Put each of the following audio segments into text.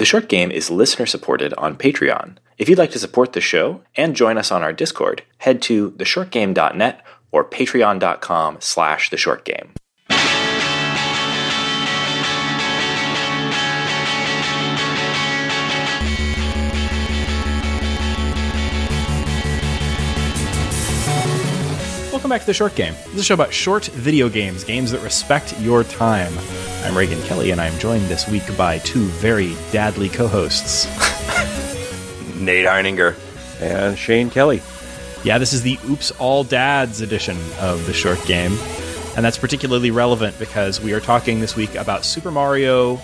The short game is listener supported on Patreon. If you'd like to support the show and join us on our Discord, head to theshortgame.net or patreon.com slash theshortgame. Welcome back to The Short Game. This is a show about short video games, games that respect your time. I'm Reagan Kelly, and I'm joined this week by two very dadly co hosts. Nate Heininger. And Shane Kelly. Yeah, this is the Oops All Dads edition of The Short Game. And that's particularly relevant because we are talking this week about Super Mario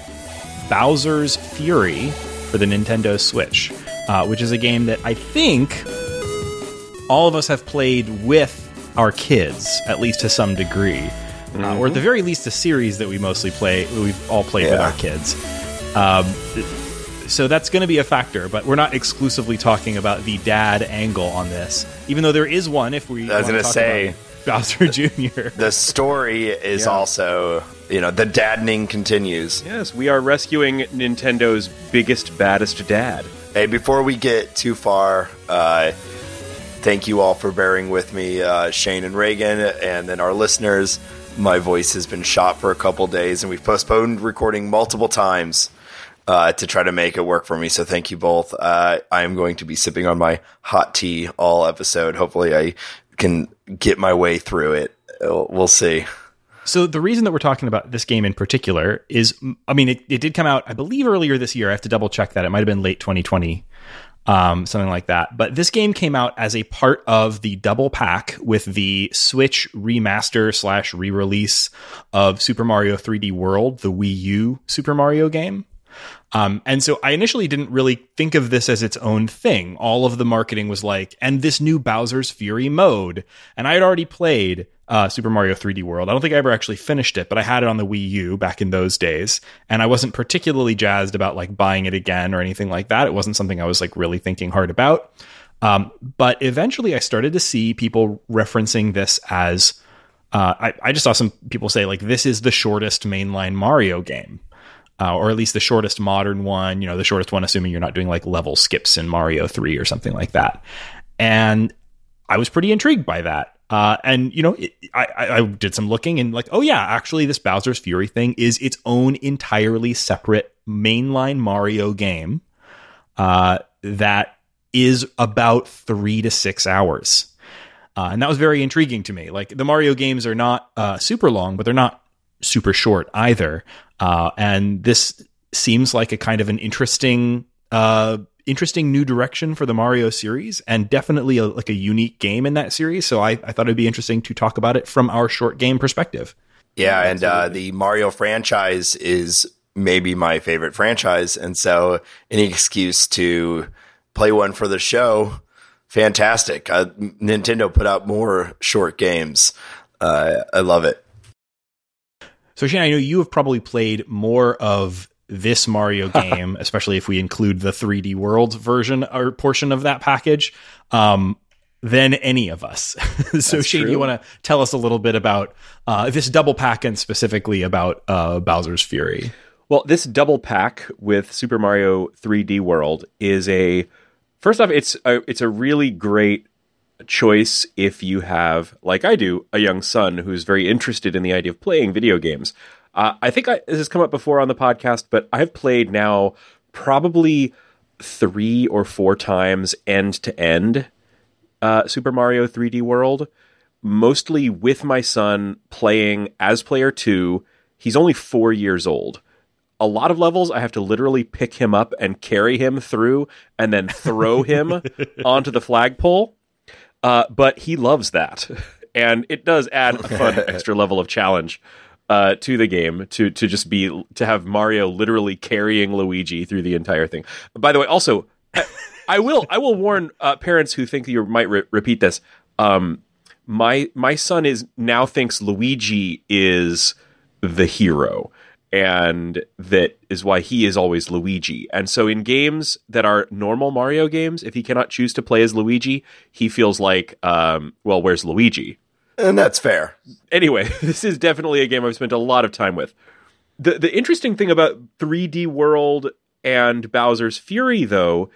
Bowser's Fury for the Nintendo Switch, uh, which is a game that I think all of us have played with our kids, at least to some degree, mm-hmm. uh, or at the very least, a series that we mostly play. We've all played yeah. with our kids. Um, so that's going to be a factor, but we're not exclusively talking about the dad angle on this, even though there is one. If we, I was going to say. Bowser Jr. The story is yeah. also, you know, the daddening continues. Yes, we are rescuing Nintendo's biggest, baddest dad. Hey, before we get too far, uh, thank you all for bearing with me, uh, Shane and Reagan, and then our listeners. My voice has been shot for a couple days, and we've postponed recording multiple times uh, to try to make it work for me. So thank you both. Uh, I am going to be sipping on my hot tea all episode. Hopefully, I can get my way through it. We'll see. So the reason that we're talking about this game in particular is, I mean, it, it did come out, I believe, earlier this year. I have to double check that. It might have been late 2020 um, something like that. But this game came out as a part of the double pack with the Switch remaster slash re release of Super Mario 3D World, the Wii U Super Mario game. Um, and so I initially didn't really think of this as its own thing. All of the marketing was like, and this new Bowser's Fury mode. And I had already played uh, Super Mario 3D World. I don't think I ever actually finished it, but I had it on the Wii U back in those days. And I wasn't particularly jazzed about like buying it again or anything like that. It wasn't something I was like really thinking hard about. Um, but eventually I started to see people referencing this as, uh, I, I just saw some people say like, this is the shortest mainline Mario game uh, or at least the shortest modern one, you know, the shortest one, assuming you're not doing like level skips in Mario 3 or something like that. And I was pretty intrigued by that. Uh, and you know, it, I, I did some looking and like, oh yeah, actually, this Bowser's Fury thing is its own entirely separate mainline Mario game uh, that is about three to six hours. Uh, and that was very intriguing to me. Like the Mario games are not uh, super long, but they're not super short either. Uh, and this seems like a kind of an interesting, uh, interesting new direction for the Mario series, and definitely a, like a unique game in that series. So I, I thought it'd be interesting to talk about it from our short game perspective. Yeah, and uh, the Mario franchise is maybe my favorite franchise, and so any excuse to play one for the show, fantastic. Uh, Nintendo put out more short games. Uh, I love it. So Shane, I know you have probably played more of this Mario game, especially if we include the 3D World version or portion of that package, um, than any of us. so Shane, true. you want to tell us a little bit about uh, this double pack and specifically about uh, Bowser's Fury? Well, this double pack with Super Mario 3D World is a first off, it's a, it's a really great choice if you have, like I do, a young son who's very interested in the idea of playing video games. Uh, I think I, this has come up before on the podcast, but I've played now probably three or four times end to end uh, Super Mario 3D World, mostly with my son playing as player two. He's only four years old. A lot of levels, I have to literally pick him up and carry him through and then throw him onto the flagpole uh, but he loves that, and it does add a fun extra level of challenge uh, to the game to to just be to have Mario literally carrying Luigi through the entire thing. By the way, also I, will I will warn uh, parents who think you might re- repeat this. Um, my my son is now thinks Luigi is the hero and that is why he is always Luigi. And so in games that are normal Mario games, if he cannot choose to play as Luigi, he feels like, um, well, where's Luigi? And that's fair. Anyway, this is definitely a game I've spent a lot of time with. The the interesting thing about 3D World and Bowser's Fury, though,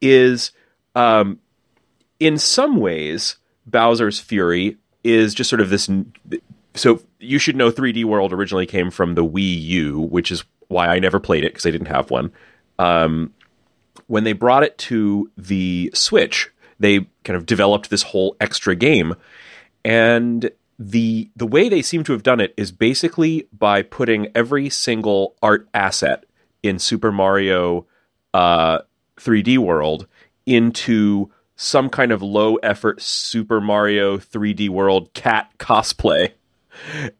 is um, in some ways Bowser's Fury is just sort of this. So you should know 3D World originally came from the Wii U, which is why I never played it because I didn't have one. Um, when they brought it to the Switch, they kind of developed this whole extra game, and the the way they seem to have done it is basically by putting every single art asset in Super Mario uh, 3D World into some kind of low effort Super Mario 3D World cat cosplay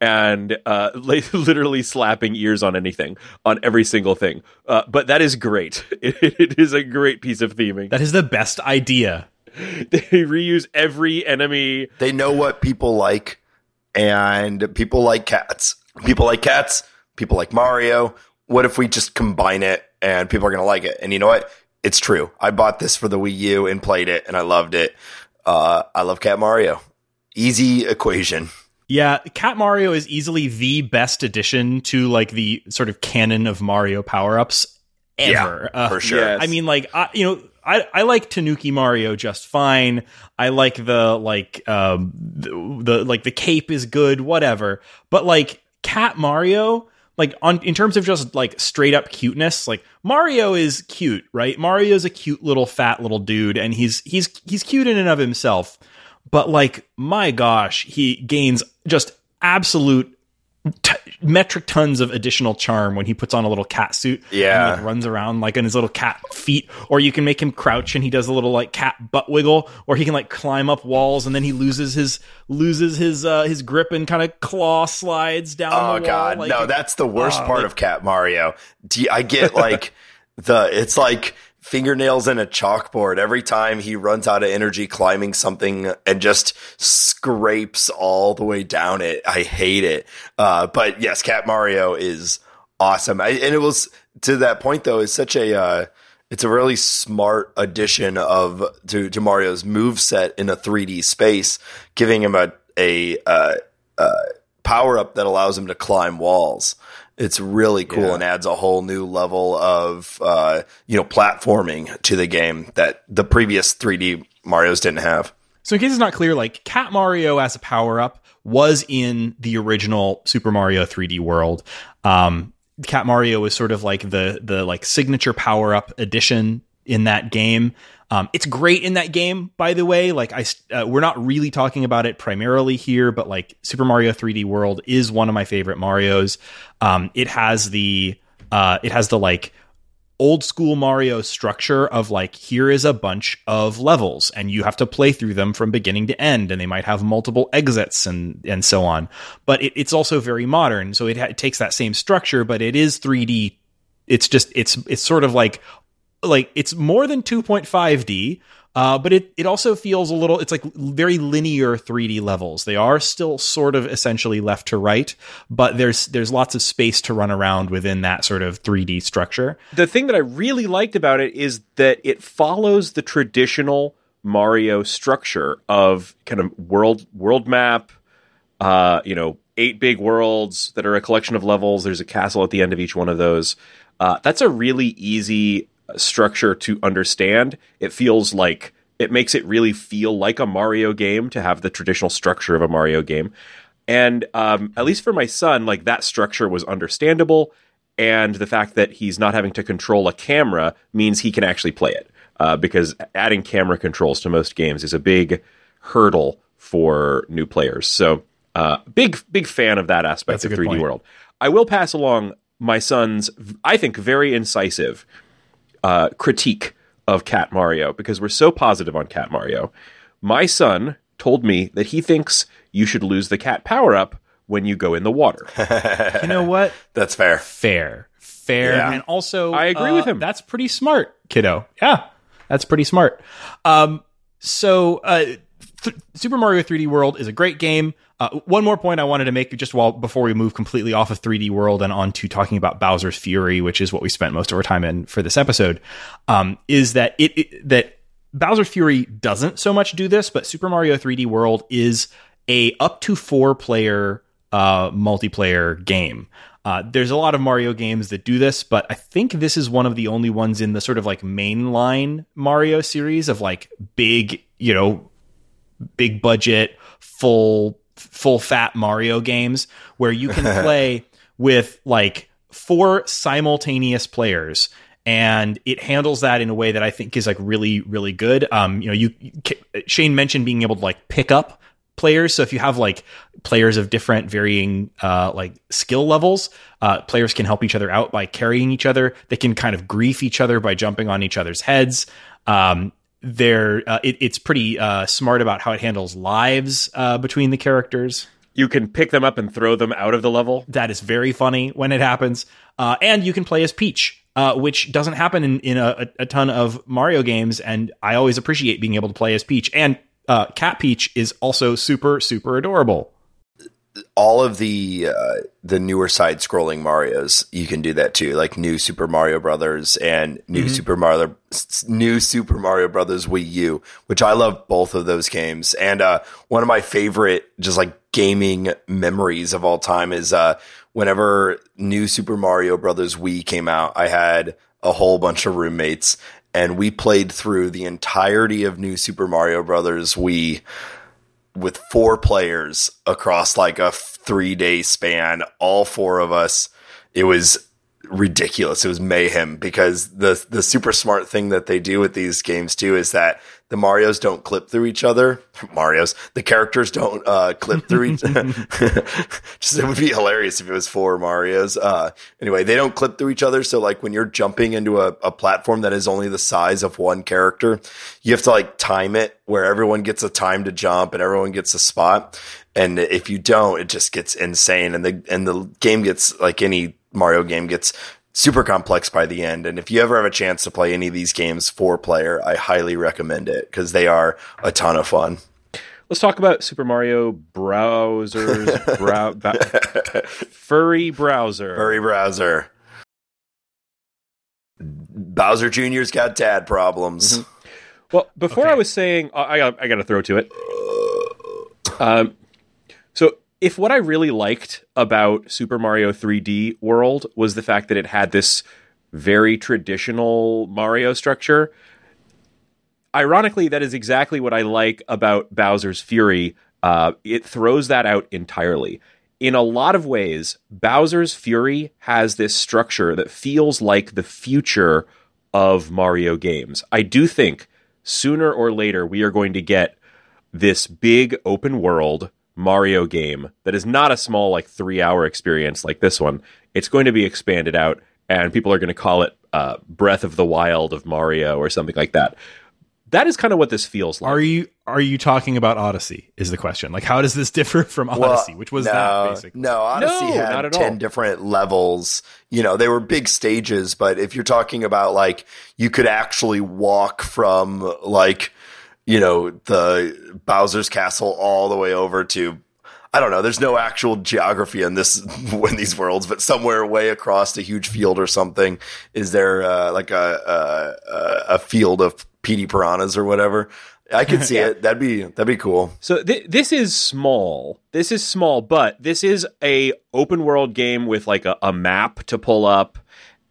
and uh, literally slapping ears on anything, on every single thing. Uh, but that is great. It, it is a great piece of theming. That is the best idea. They reuse every enemy. They know what people like, and people like cats. People like cats. People like Mario. What if we just combine it and people are going to like it? And you know what? It's true. I bought this for the Wii U and played it, and I loved it. Uh, I love Cat Mario. Easy equation. Yeah, Cat Mario is easily the best addition to like the sort of canon of Mario power ups ever. Yeah, for sure. Yes. I mean, like, I, you know, I, I like Tanuki Mario just fine. I like the like um the, the like the cape is good, whatever. But like Cat Mario, like on in terms of just like straight up cuteness, like Mario is cute, right? Mario's a cute little fat little dude, and he's he's he's cute in and of himself but like my gosh, he gains just absolute t- metric tons of additional charm when he puts on a little cat suit. Yeah, and, like, runs around like in his little cat feet, or you can make him crouch and he does a little like cat butt wiggle, or he can like climb up walls and then he loses his loses his uh, his grip and kind of claw slides down. Oh god, like, no, that's the worst uh, part like, of Cat Mario. I get like the it's like fingernails in a chalkboard every time he runs out of energy climbing something and just scrapes all the way down it. I hate it. Uh, but yes, Cat Mario is awesome. I, and it was to that point though, is such a, uh, it's a really smart addition of to, to Mario's move set in a 3D space, giving him a a uh, uh, power up that allows him to climb walls. It's really cool yeah. and adds a whole new level of uh, you know platforming to the game that the previous 3D Mario's didn't have. So in case it's not clear, like Cat Mario as a power up was in the original Super Mario 3D World. Um, Cat Mario was sort of like the the like signature power up edition in that game. Um, it's great in that game, by the way. Like I, uh, we're not really talking about it primarily here, but like Super Mario 3D World is one of my favorite Mario's. Um, it has the, uh, it has the like old school Mario structure of like here is a bunch of levels and you have to play through them from beginning to end, and they might have multiple exits and and so on. But it, it's also very modern, so it, ha- it takes that same structure, but it is 3D it's just it's it's sort of like like it's more than 2.5D, uh, but it it also feels a little. It's like very linear 3D levels. They are still sort of essentially left to right, but there's there's lots of space to run around within that sort of 3D structure. The thing that I really liked about it is that it follows the traditional Mario structure of kind of world world map. Uh, you know, eight big worlds that are a collection of levels. There's a castle at the end of each one of those. Uh, that's a really easy structure to understand. It feels like it makes it really feel like a Mario game to have the traditional structure of a Mario game. And um, at least for my son, like that structure was understandable. And the fact that he's not having to control a camera means he can actually play it. Uh, because adding camera controls to most games is a big hurdle for new players. So, uh, big big fan of that aspect That's of 3D point. World. I will pass along my son's, I think, very incisive uh, critique of Cat Mario because we're so positive on Cat Mario. My son told me that he thinks you should lose the cat power up when you go in the water. you know what? That's fair. Fair. Fair. Yeah. And also, I agree uh, with him. That's pretty smart, kiddo. Yeah, that's pretty smart. Um, so, uh, th- Super Mario 3D World is a great game. Uh, one more point I wanted to make just while before we move completely off of 3D World and on to talking about Bowser's Fury, which is what we spent most of our time in for this episode, um, is that it, it that Bowser's Fury doesn't so much do this, but Super Mario 3D World is a up to four player uh, multiplayer game. Uh, there's a lot of Mario games that do this, but I think this is one of the only ones in the sort of like mainline Mario series of like big, you know, big budget, full full fat Mario games where you can play with like four simultaneous players and it handles that in a way that I think is like really really good. Um, you know, you Shane mentioned being able to like pick up players. So if you have like players of different varying uh, like skill levels, uh, players can help each other out by carrying each other. They can kind of grief each other by jumping on each other's heads. Um, they're uh, it, it's pretty uh, smart about how it handles lives uh, between the characters. You can pick them up and throw them out of the level. That is very funny when it happens. Uh, and you can play as Peach, uh, which doesn't happen in, in a, a, ton of Mario games. And I always appreciate being able to play as Peach. And uh, Cat Peach is also super, super adorable all of the uh, the newer side scrolling Mario's, you can do that too, like new Super Mario Brothers and new mm-hmm. Super Mario new Super Mario Brothers Wii U, which I love both of those games. And uh, one of my favorite just like gaming memories of all time is uh, whenever new Super Mario Brothers Wii came out, I had a whole bunch of roommates and we played through the entirety of new Super Mario Brothers Wii with four players across like a three day span, all four of us. It was ridiculous. It was mayhem because the the super smart thing that they do with these games too is that the Mario's don't clip through each other. Mario's the characters don't uh, clip through each. Just it would be hilarious if it was four Mario's. Uh, anyway, they don't clip through each other. So like when you're jumping into a, a platform that is only the size of one character, you have to like time it where everyone gets a time to jump and everyone gets a spot. And if you don't, it just gets insane. And the and the game gets like any Mario game gets super complex by the end. And if you ever have a chance to play any of these games four player, I highly recommend it because they are a ton of fun. Let's talk about Super Mario browsers, brow, ba- furry browser, furry browser. Bowser Jr.'s got dad problems. Mm-hmm. Well, before okay. I was saying, I got, I got to throw to it. Um, so if what I really liked about Super Mario 3D World was the fact that it had this very traditional Mario structure, ironically, that is exactly what I like about Bowser's Fury. Uh, it throws that out entirely. In a lot of ways, Bowser's Fury has this structure that feels like the future of Mario games. I do think sooner or later we are going to get this big open world Mario game that is not a small like three hour experience like this one. It's going to be expanded out, and people are going to call it uh, Breath of the Wild of Mario or something like that. That is kind of what this feels like. Are you are you talking about Odyssey? Is the question like how does this differ from Odyssey, well, which was no, that basically? No, Odyssey no, had ten all. different levels. You know, they were big stages, but if you're talking about like you could actually walk from like you know, the Bowser's castle all the way over to I don't know. There's no actual geography in this in these worlds, but somewhere way across a huge field or something is there uh, like a, a, a field of PD piranhas or whatever. I could see yeah. it. That'd be that'd be cool. So th- this is small. This is small, but this is a open world game with like a, a map to pull up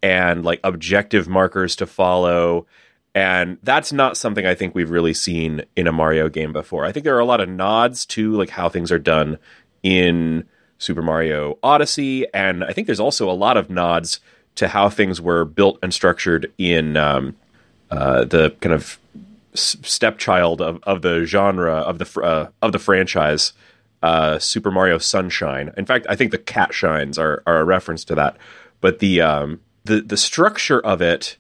and like objective markers to follow and that's not something I think we've really seen in a Mario game before. I think there are a lot of nods to like how things are done in Super Mario Odyssey, and I think there's also a lot of nods to how things were built and structured in um, uh, the kind of stepchild of, of the genre of the uh, of the franchise, uh, Super Mario Sunshine. In fact, I think the cat shines are are a reference to that. But the um, the the structure of it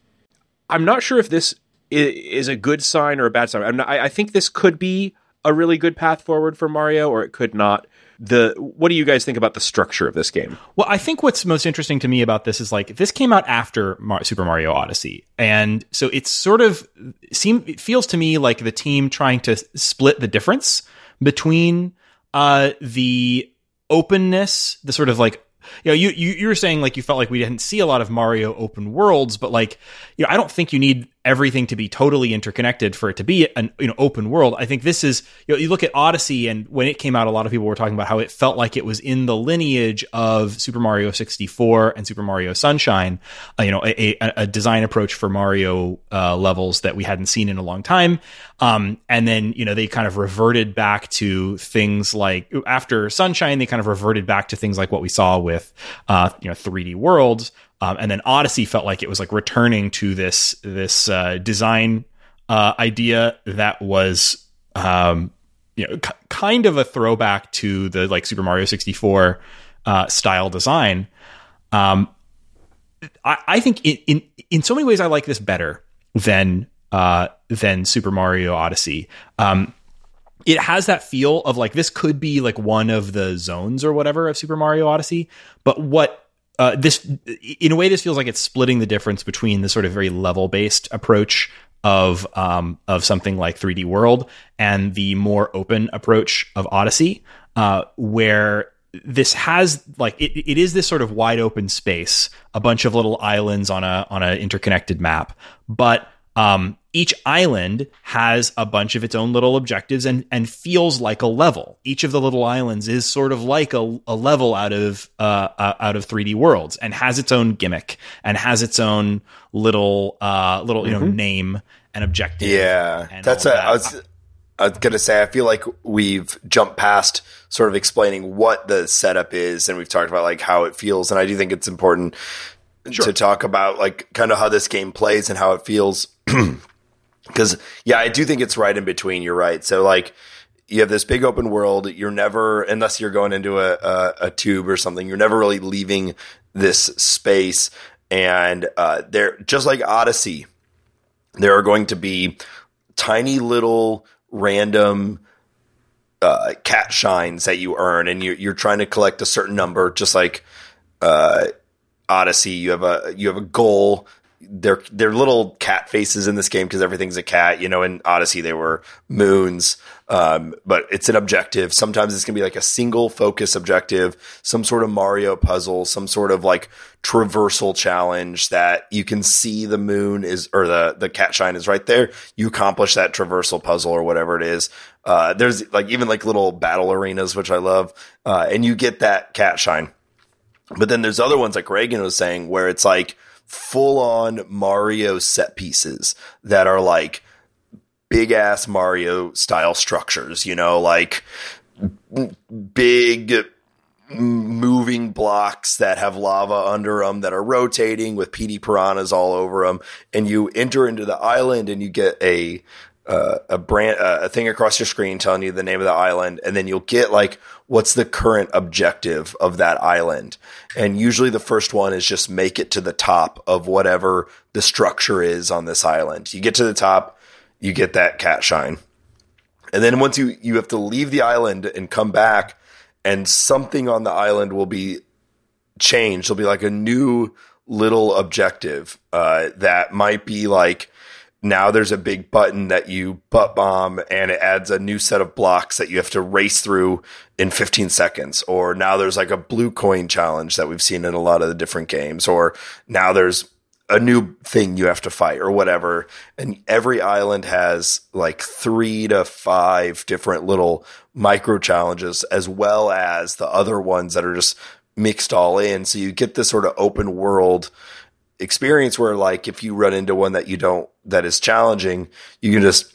I'm not sure if this is a good sign or a bad sign. Not, I, I think this could be a really good path forward for Mario, or it could not. The what do you guys think about the structure of this game? Well, I think what's most interesting to me about this is like this came out after Mar- Super Mario Odyssey, and so it's sort of seem it feels to me like the team trying to split the difference between uh, the openness, the sort of like you know, you, you you were saying like you felt like we didn't see a lot of Mario open worlds, but like, you know, I don't think you need everything to be totally interconnected for it to be an you know open world. I think this is you know you look at Odyssey and when it came out, a lot of people were talking about how it felt like it was in the lineage of Super Mario 64 and Super Mario Sunshine. Uh, you know, a, a, a, design approach for Mario uh, levels that we hadn't seen in a long time. Um, and then you know they kind of reverted back to things like after Sunshine, they kind of reverted back to things like what we saw with uh, you know 3D worlds. Um, and then Odyssey felt like it was like returning to this this uh, design uh, idea that was um, you know k- kind of a throwback to the like Super Mario 64 uh, style design. Um, I, I, think in, in in so many ways I like this better than uh, than Super Mario Odyssey. Um, it has that feel of like this could be like one of the zones or whatever of Super Mario Odyssey, but what uh, this in a way this feels like it's splitting the difference between the sort of very level based approach of um, of something like 3D World and the more open approach of Odyssey, uh, where this has like it, it is this sort of wide open space, a bunch of little islands on a on an interconnected map, but um, each island has a bunch of its own little objectives and and feels like a level. Each of the little islands is sort of like a, a level out of uh, uh, out of 3D worlds and has its own gimmick and has its own little uh, little you know mm-hmm. name and objective. Yeah, that's a, that. I was I was gonna say I feel like we've jumped past sort of explaining what the setup is and we've talked about like how it feels and I do think it's important sure. to talk about like kind of how this game plays and how it feels. Because yeah, I do think it's right in between. You're right. So like you have this big open world. You're never, unless you're going into a, a, a tube or something, you're never really leaving this space. And uh, there, just like Odyssey, there are going to be tiny little random uh, cat shines that you earn, and you're, you're trying to collect a certain number, just like uh, Odyssey, you have a you have a goal. They're they're little cat faces in this game because everything's a cat. You know, in Odyssey they were moons, um, but it's an objective. Sometimes it's gonna be like a single focus objective, some sort of Mario puzzle, some sort of like traversal challenge that you can see the moon is or the the cat shine is right there. You accomplish that traversal puzzle or whatever it is. Uh, there's like even like little battle arenas which I love, uh, and you get that cat shine but then there's other ones like Reagan was saying where it's like full on Mario set pieces that are like big ass Mario style structures, you know, like big moving blocks that have lava under them that are rotating with PD piranhas all over them. And you enter into the island and you get a uh, a brand uh, a thing across your screen telling you the name of the island, and then you'll get like what's the current objective of that island. And usually the first one is just make it to the top of whatever the structure is on this island. You get to the top, you get that cat shine. And then once you you have to leave the island and come back, and something on the island will be changed. There'll be like a new little objective uh, that might be like now there's a big button that you butt bomb and it adds a new set of blocks that you have to race through in 15 seconds. Or now there's like a blue coin challenge that we've seen in a lot of the different games. Or now there's a new thing you have to fight or whatever. And every island has like three to five different little micro challenges as well as the other ones that are just mixed all in. So you get this sort of open world experience where like if you run into one that you don't that is challenging, you can just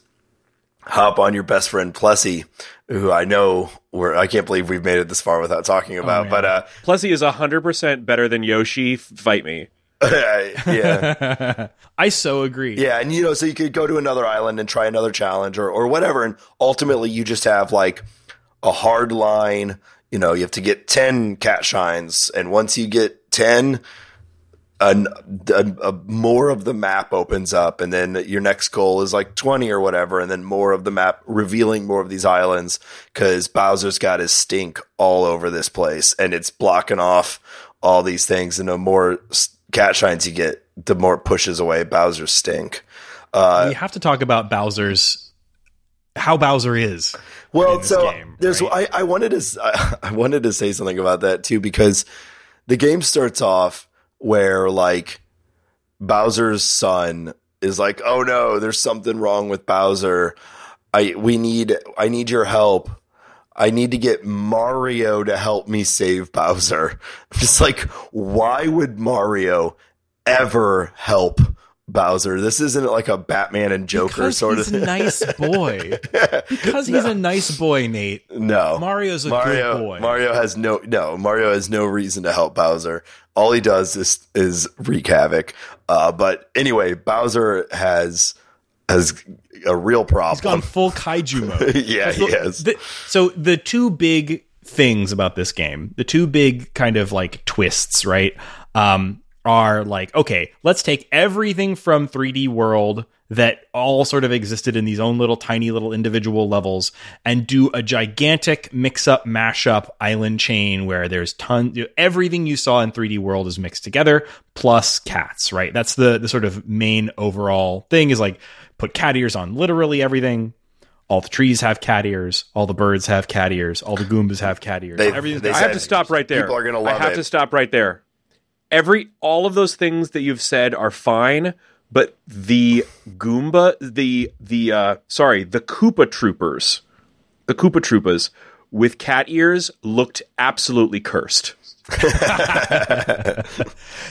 hop on your best friend Plessie, who I know where I can't believe we've made it this far without talking about. Oh, but uh Plessie is hundred percent better than Yoshi. Fight me. yeah. I so agree. Yeah, and you know, so you could go to another island and try another challenge or or whatever, and ultimately you just have like a hard line. You know, you have to get ten cat shines, and once you get ten, a, a, a, more of the map opens up and then your next goal is like 20 or whatever and then more of the map revealing more of these islands because bowser's got his stink all over this place and it's blocking off all these things and the more cat shines you get the more it pushes away bowser's stink uh, we have to talk about bowser's how bowser is well so game, there's right? I, I wanted to i wanted to say something about that too because the game starts off where like Bowser's son is like, "Oh no, there's something wrong with Bowser. I we need I need your help. I need to get Mario to help me save Bowser." I'm just like, why would Mario ever help Bowser? This isn't like a Batman and Joker because sort he's of thing. nice boy. Because he's a nice boy, Nate. No, Mario's a Mario, good boy. Mario has no no. Mario has no reason to help Bowser. All he does is is wreak havoc. Uh, but anyway, Bowser has has a real problem. He's gone full kaiju mode. yeah, he has. The- so the two big things about this game, the two big kind of like twists, right? Um, are like, okay, let's take everything from 3D World that all sort of existed in these own little tiny little individual levels and do a gigantic mix up mashup island chain where there's tons everything you saw in 3D World is mixed together plus cats, right? That's the the sort of main overall thing is like put cat ears on literally everything all the trees have cat ears. All the birds have cat ears. All the Goombas have cat ears. They- Everything's they I have to stop right there. people are gonna love it. I have it. to stop right there. Every all of those things that you've said are fine, but the Goomba, the the uh sorry, the Koopa Troopers, the Koopa Troopas with cat ears looked absolutely cursed.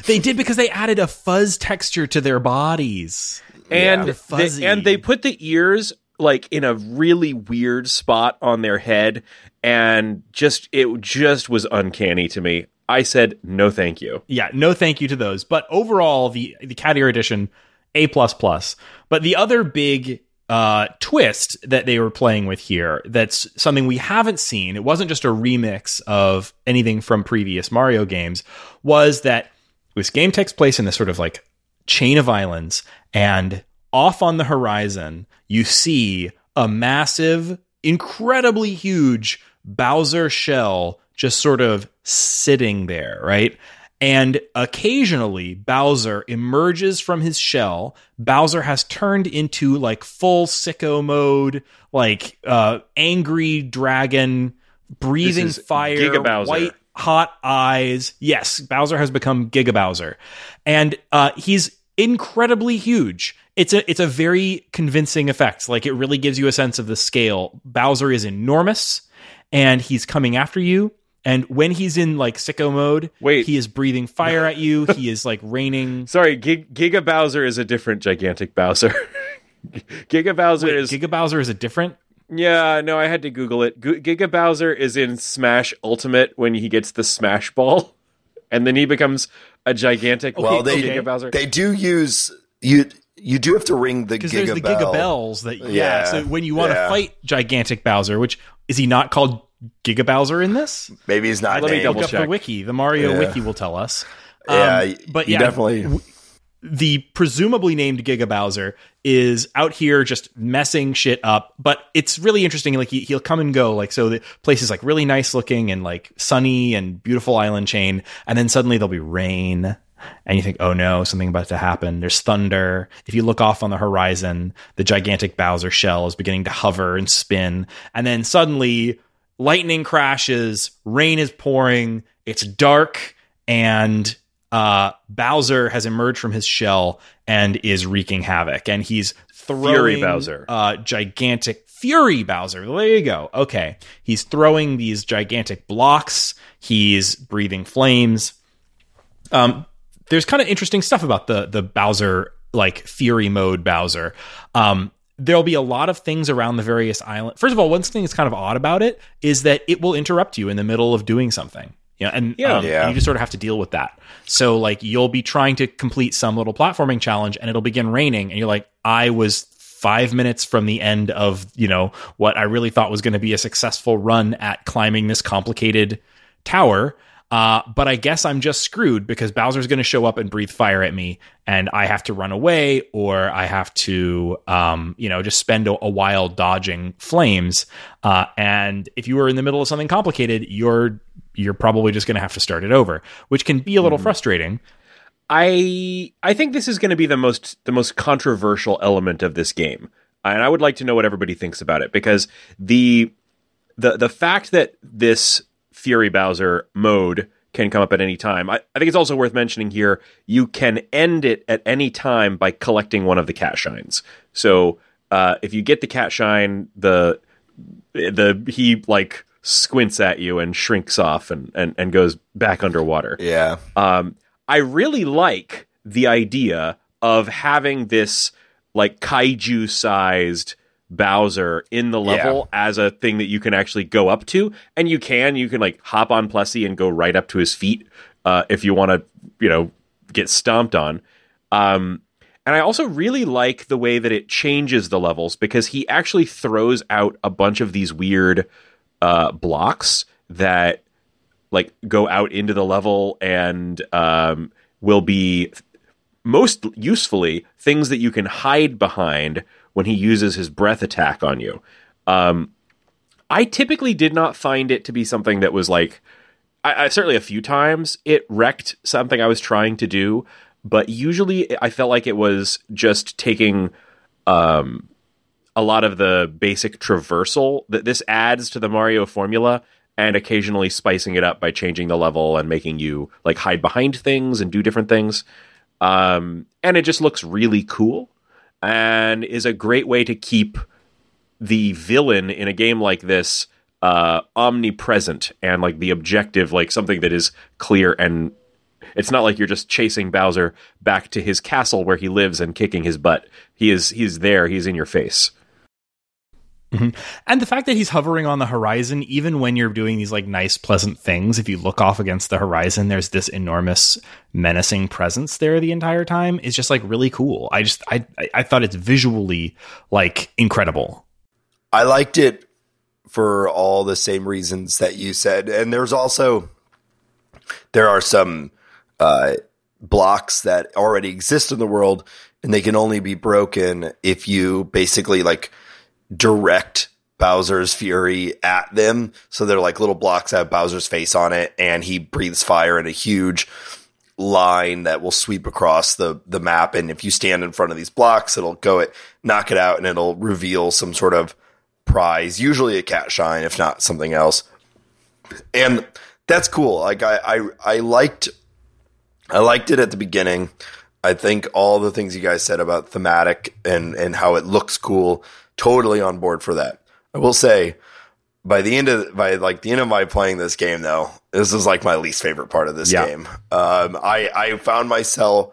They did because they added a fuzz texture to their bodies. and They're they, fuzzy. and they put the ears like in a really weird spot on their head and just it just was uncanny to me i said no thank you Yeah, no thank you to those. But overall, the the cat ear edition, A plus plus. But the other big uh, twist that they were playing with here, that's something we haven't seen. It wasn't just a remix of anything from previous Mario games. Was that this game takes place in this sort of like chain of islands, and off on the horizon, you see a massive, incredibly huge Bowser shell just sort of sitting there, right? And occasionally, Bowser emerges from his shell. Bowser has turned into like full sicko mode, like uh, angry dragon, breathing fire, Giga white hot eyes. Yes, Bowser has become Giga Bowser, and uh, he's incredibly huge. It's a it's a very convincing effect. Like it really gives you a sense of the scale. Bowser is enormous, and he's coming after you. And when he's in like sicko mode, Wait. he is breathing fire at you. he is like raining. sorry Gig- giga bowser is a different gigantic bowser giga bowser is Giga Bowser is a different. yeah no i had to google it G- giga bowser is in smash ultimate when he gets the smash ball and then he becomes a gigantic Well, they giga bowser they do use you. You do have to ring the Because Giga there's the Bell. Giga Bells that yeah. Yeah, So when you want to yeah. fight gigantic Bowser, which is he not called Giga Bowser in this? Maybe he's not. Let me double Look up the wiki. The Mario Yeah. wiki will tell us. Yeah, Um, y- but yeah, definitely. w- the presumably named Giga Bowser is out here just messing shit up. But it's really interesting. Like he, he'll come and go. Like so, the place is like really nice looking and like sunny and beautiful island chain, and then suddenly there'll be rain. And you think, oh no, something about to happen. There's thunder. If you look off on the horizon, the gigantic Bowser shell is beginning to hover and spin. And then suddenly, lightning crashes, rain is pouring, it's dark, and uh, Bowser has emerged from his shell and is wreaking havoc. And he's throwing Fury Bowser. uh, gigantic Fury Bowser. There you go. Okay, he's throwing these gigantic blocks. He's breathing flames. Um, there's kind of interesting stuff about the the Bowser like Fury mode Bowser. Um, there'll be a lot of things around the various islands. First of all, one thing that's kind of odd about it is that it will interrupt you in the middle of doing something. You know, and, Yeah. um, Yeah. and you just sort of have to deal with that. So like you'll be trying to complete some little platforming challenge and it'll begin raining and you're like, I was five minutes from the end of, you know, what I really thought was going to be a successful run at climbing this complicated tower. Uh, but I guess I'm just screwed because Bowser's going to show up and breathe fire at me, and I have to run away, or I have to, um, you know, just spend a, a while dodging flames. Uh, and if you were in the middle of something complicated, you're you're probably just going to have to start it over, which can be a little frustrating. I I think this is going to be the most the most controversial element of this game, and I would like to know what everybody thinks about it because the the the fact that this Fury Bowser mode can come up at any time. I, I think it's also worth mentioning here you can end it at any time by collecting one of the cat shines. So uh, if you get the cat shine, the the he like squints at you and shrinks off and, and, and goes back underwater. Yeah. Um, I really like the idea of having this like kaiju sized Bowser in the level yeah. as a thing that you can actually go up to, and you can you can like hop on Plessie and go right up to his feet uh, if you want to you know get stomped on. Um, and I also really like the way that it changes the levels because he actually throws out a bunch of these weird uh, blocks that like go out into the level and um, will be most usefully things that you can hide behind when he uses his breath attack on you. Um, I typically did not find it to be something that was like, I, I, certainly a few times it wrecked something I was trying to do, but usually I felt like it was just taking um, a lot of the basic traversal that this adds to the Mario formula and occasionally spicing it up by changing the level and making you like hide behind things and do different things. Um, and it just looks really cool and is a great way to keep the villain in a game like this uh, omnipresent and like the objective, like something that is clear and it's not like you're just chasing Bowser back to his castle where he lives and kicking his butt. He is he's there. He's in your face. Mm-hmm. And the fact that he's hovering on the horizon, even when you're doing these like nice, pleasant things, if you look off against the horizon, there's this enormous, menacing presence there the entire time. Is just like really cool. I just I I thought it's visually like incredible. I liked it for all the same reasons that you said, and there's also there are some uh, blocks that already exist in the world, and they can only be broken if you basically like direct Bowser's fury at them. So they're like little blocks that have Bowser's face on it, and he breathes fire in a huge line that will sweep across the the map. And if you stand in front of these blocks, it'll go it, knock it out, and it'll reveal some sort of prize, usually a cat shine, if not something else. And that's cool. Like I, I, I liked, I liked it at the beginning. I think all the things you guys said about thematic and and how it looks cool totally on board for that. I will say, by the end of by like the end of my playing this game though, this is like my least favorite part of this yeah. game. Um, I I found myself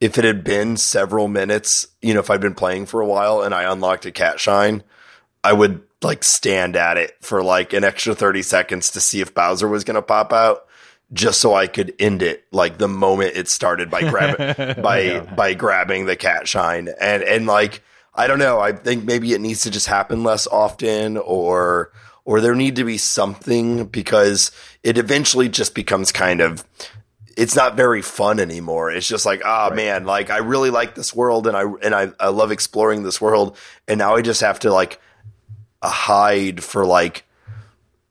if it had been several minutes, you know, if I'd been playing for a while and I unlocked a cat shine, I would like stand at it for like an extra 30 seconds to see if Bowser was going to pop out just so I could end it like the moment it started by grabbing by yeah. by grabbing the cat shine and and like I don't know. I think maybe it needs to just happen less often or or there need to be something because it eventually just becomes kind of it's not very fun anymore. It's just like, ah, oh, right. man, like I really like this world and I and I, I love exploring this world, and now I just have to like hide for like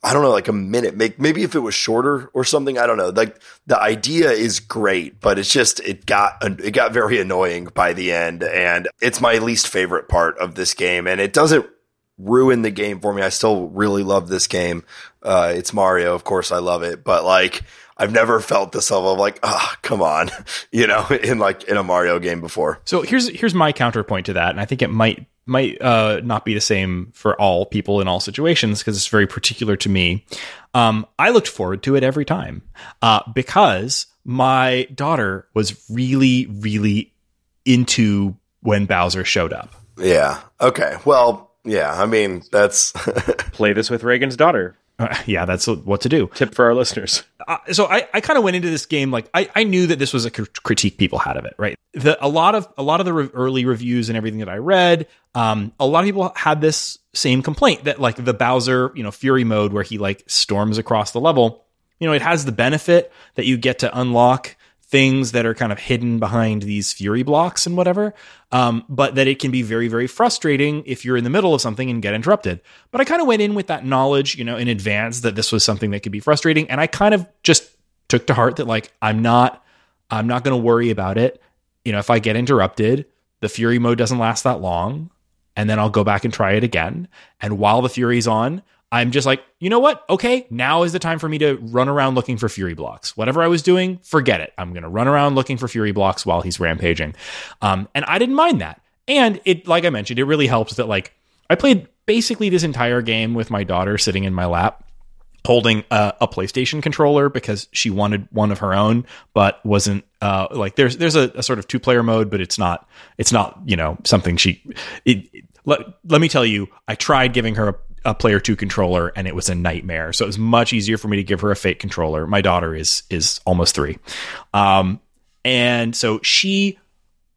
I don't know, like a minute. Maybe if it was shorter or something, I don't know. Like the idea is great, but it's just it got it got very annoying by the end, and it's my least favorite part of this game. And it doesn't ruin the game for me. I still really love this game. Uh, it's Mario, of course, I love it, but like I've never felt this level of like, ah, oh, come on, you know, in like in a Mario game before. So here's here's my counterpoint to that, and I think it might might uh, not be the same for all people in all situations because it's very particular to me. Um, I looked forward to it every time uh, because my daughter was really, really into when Bowser showed up. Yeah. Okay. Well, yeah. I mean, that's play this with Reagan's daughter. Uh, yeah, that's what to do. Tip for our listeners. Uh, so I, I kind of went into this game like I, I knew that this was a critique people had of it, right? The, a lot of a lot of the re- early reviews and everything that I read, um, a lot of people had this same complaint that like the Bowser, you know, Fury mode where he like storms across the level, you know, it has the benefit that you get to unlock things that are kind of hidden behind these fury blocks and whatever. Um, but that it can be very, very frustrating if you're in the middle of something and get interrupted. But I kind of went in with that knowledge, you know, in advance that this was something that could be frustrating. And I kind of just took to heart that like, I'm not, I'm not going to worry about it. You know, if I get interrupted, the fury mode doesn't last that long. And then I'll go back and try it again. And while the fury's on, I'm just like, you know what? Okay, now is the time for me to run around looking for Fury blocks. Whatever I was doing, forget it. I'm going to run around looking for Fury blocks while he's rampaging. Um, and I didn't mind that. And it, like I mentioned, it really helps that like I played basically this entire game with my daughter sitting in my lap holding a, a, PlayStation controller because she wanted one of her own, but wasn't uh, like there's there's a, a, sort of two player mode, but it's not it's not you know something she. It, it, let, let me tell you, I tried giving her a, player two controller and it was a nightmare. So it was much easier for me to give her a fake controller. My daughter is is almost three, um, and so she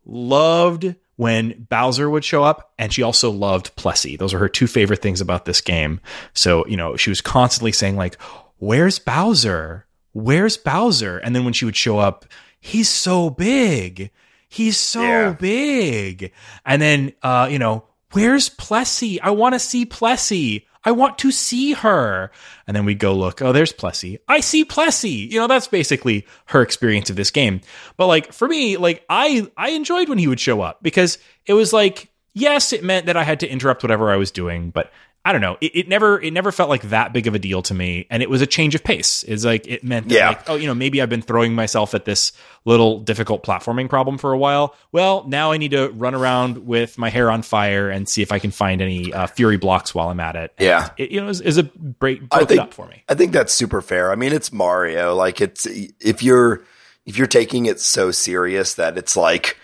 loved when Bowser would show up, and she also loved Plessie. Those are her two favorite things about this game. So, you know, she was constantly saying, like, Where's Bowser? Where's Bowser? And then when she would show up, he's so big. He's so yeah. big. And then, uh, you know, where's Plessie? I want to see Plessie. I want to see her. And then we'd go look, oh, there's Plessie. I see Plessie. You know, that's basically her experience of this game. But like for me, like I I enjoyed when he would show up because it was like, yes, it meant that I had to interrupt whatever I was doing, but I don't know. It, it, never it never felt like that big of a deal to me, and it was a change of pace. It's like it meant that, yeah. like, oh, you know, maybe I've been throwing myself at this little difficult platforming problem for a while. Well, now I need to run around with my hair on fire and see if I can find any uh, fury blocks while I'm at it. And yeah, it, you know, is, is a break broke think, it up for me. I think that's super fair. I mean, it's Mario. Like, it's if you're if you're taking it so serious that it's like,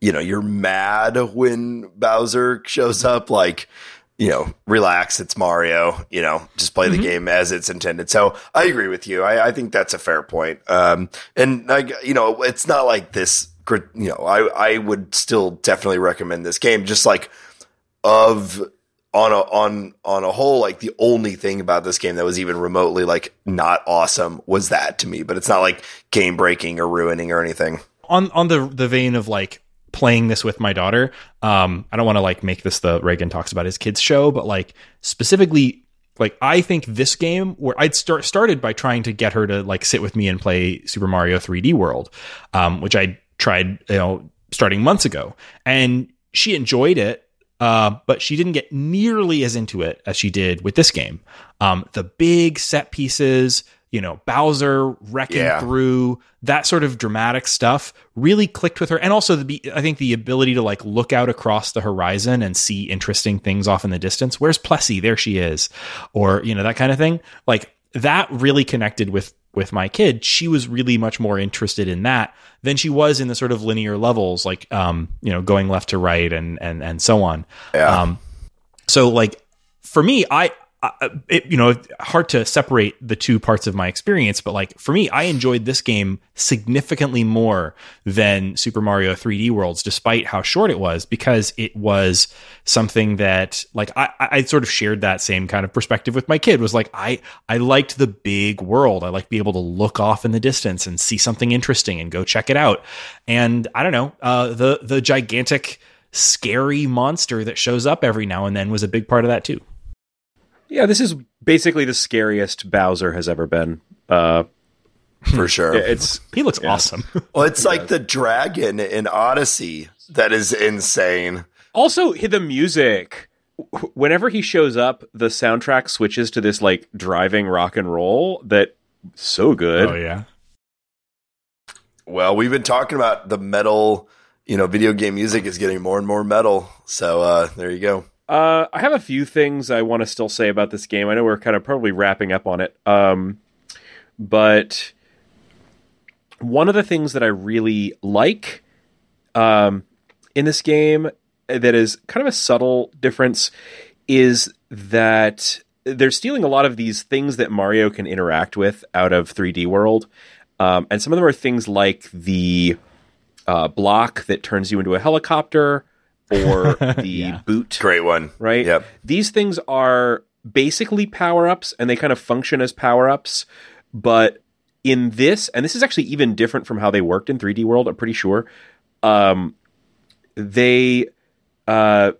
you know, you're mad when Bowser shows up, like you know, relax. It's Mario. You know, just play the mm-hmm. game as it's intended. So I agree with you. I, I think that's a fair point. Um, and I, you know, it's not like this. You know, I I would still definitely recommend this game. Just like of on a on on a whole, like the only thing about this game that was even remotely like not awesome was that to me. But it's not like game breaking or ruining or anything. On on the the vein of like playing this with my daughter. Um, I don't want to like make this the Reagan talks about his kids show, but like specifically, like I think this game where I'd start started by trying to get her to like sit with me and play Super Mario 3D World, um, which I tried, you know, starting months ago, and she enjoyed it. Uh, but she didn't get nearly as into it as she did with this game. Um, the big set pieces, you know, Bowser wrecking yeah. through that sort of dramatic stuff really clicked with her. And also the, I think the ability to like look out across the horizon and see interesting things off in the distance. Where's Plessie? There she is. Or, you know, that kind of thing. Like that really connected with, with my kid. She was really much more interested in that than she was in the sort of linear levels, like, um, you know, going left to right and, and, and so on. Yeah. Um, so like, for me, I, it, you know, hard to separate the two parts of my experience, but like for me, I enjoyed this game significantly more than Super Mario 3D Worlds, despite how short it was, because it was something that like I, I sort of shared that same kind of perspective with my kid. Was like I I liked the big world. I like be able to look off in the distance and see something interesting and go check it out. And I don't know, uh, the the gigantic scary monster that shows up every now and then was a big part of that too. Yeah, this is basically the scariest Bowser has ever been. Uh, for sure. It's he looks yeah. awesome. well, it's like the dragon in Odyssey that is insane. Also, the music. Whenever he shows up, the soundtrack switches to this like driving rock and roll that so good. Oh yeah. Well, we've been talking about the metal, you know, video game music is getting more and more metal. So uh there you go. Uh, I have a few things I want to still say about this game. I know we're kind of probably wrapping up on it. Um, but one of the things that I really like um, in this game that is kind of a subtle difference is that they're stealing a lot of these things that Mario can interact with out of 3D World. Um, and some of them are things like the uh, block that turns you into a helicopter or the yeah. boot. Great one. Right? Yep. These things are basically power ups and they kind of function as power ups. But in this, and this is actually even different from how they worked in 3D World, I'm pretty sure. Um, they uh,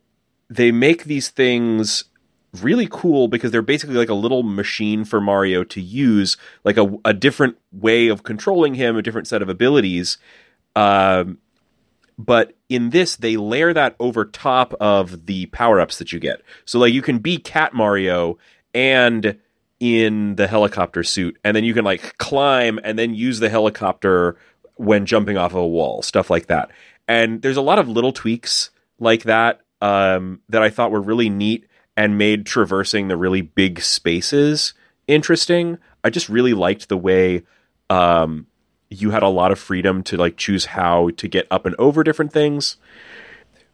they make these things really cool because they're basically like a little machine for Mario to use, like a, a different way of controlling him, a different set of abilities. Um, but in this they layer that over top of the power-ups that you get so like you can be cat mario and in the helicopter suit, and then you can like climb and then use the helicopter when jumping off of a wall, stuff like that. And there's a lot of little tweaks like that um, that I thought were really neat and made traversing the really big spaces interesting. I just really liked the way um, you had a lot of freedom to like choose how to get up and over different things.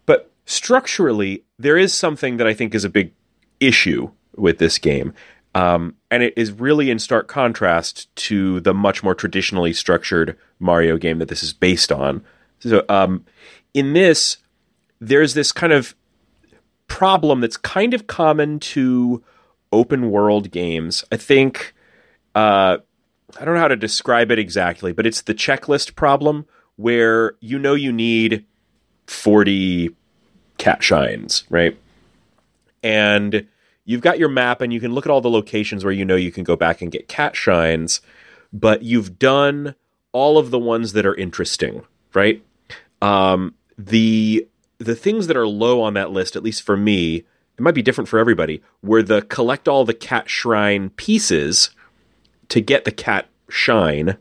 But structurally, there is something that I think is a big issue with this game. Um, and it is really in stark contrast to the much more traditionally structured Mario game that this is based on. So, um, in this, there's this kind of problem that's kind of common to open world games. I think uh, I don't know how to describe it exactly, but it's the checklist problem where you know you need 40 cat shines, right? And you've got your map and you can look at all the locations where you know you can go back and get cat shines, but you've done all of the ones that are interesting, right? Um, the the things that are low on that list, at least for me, it might be different for everybody, were the collect all the cat shrine pieces to get the cat shine,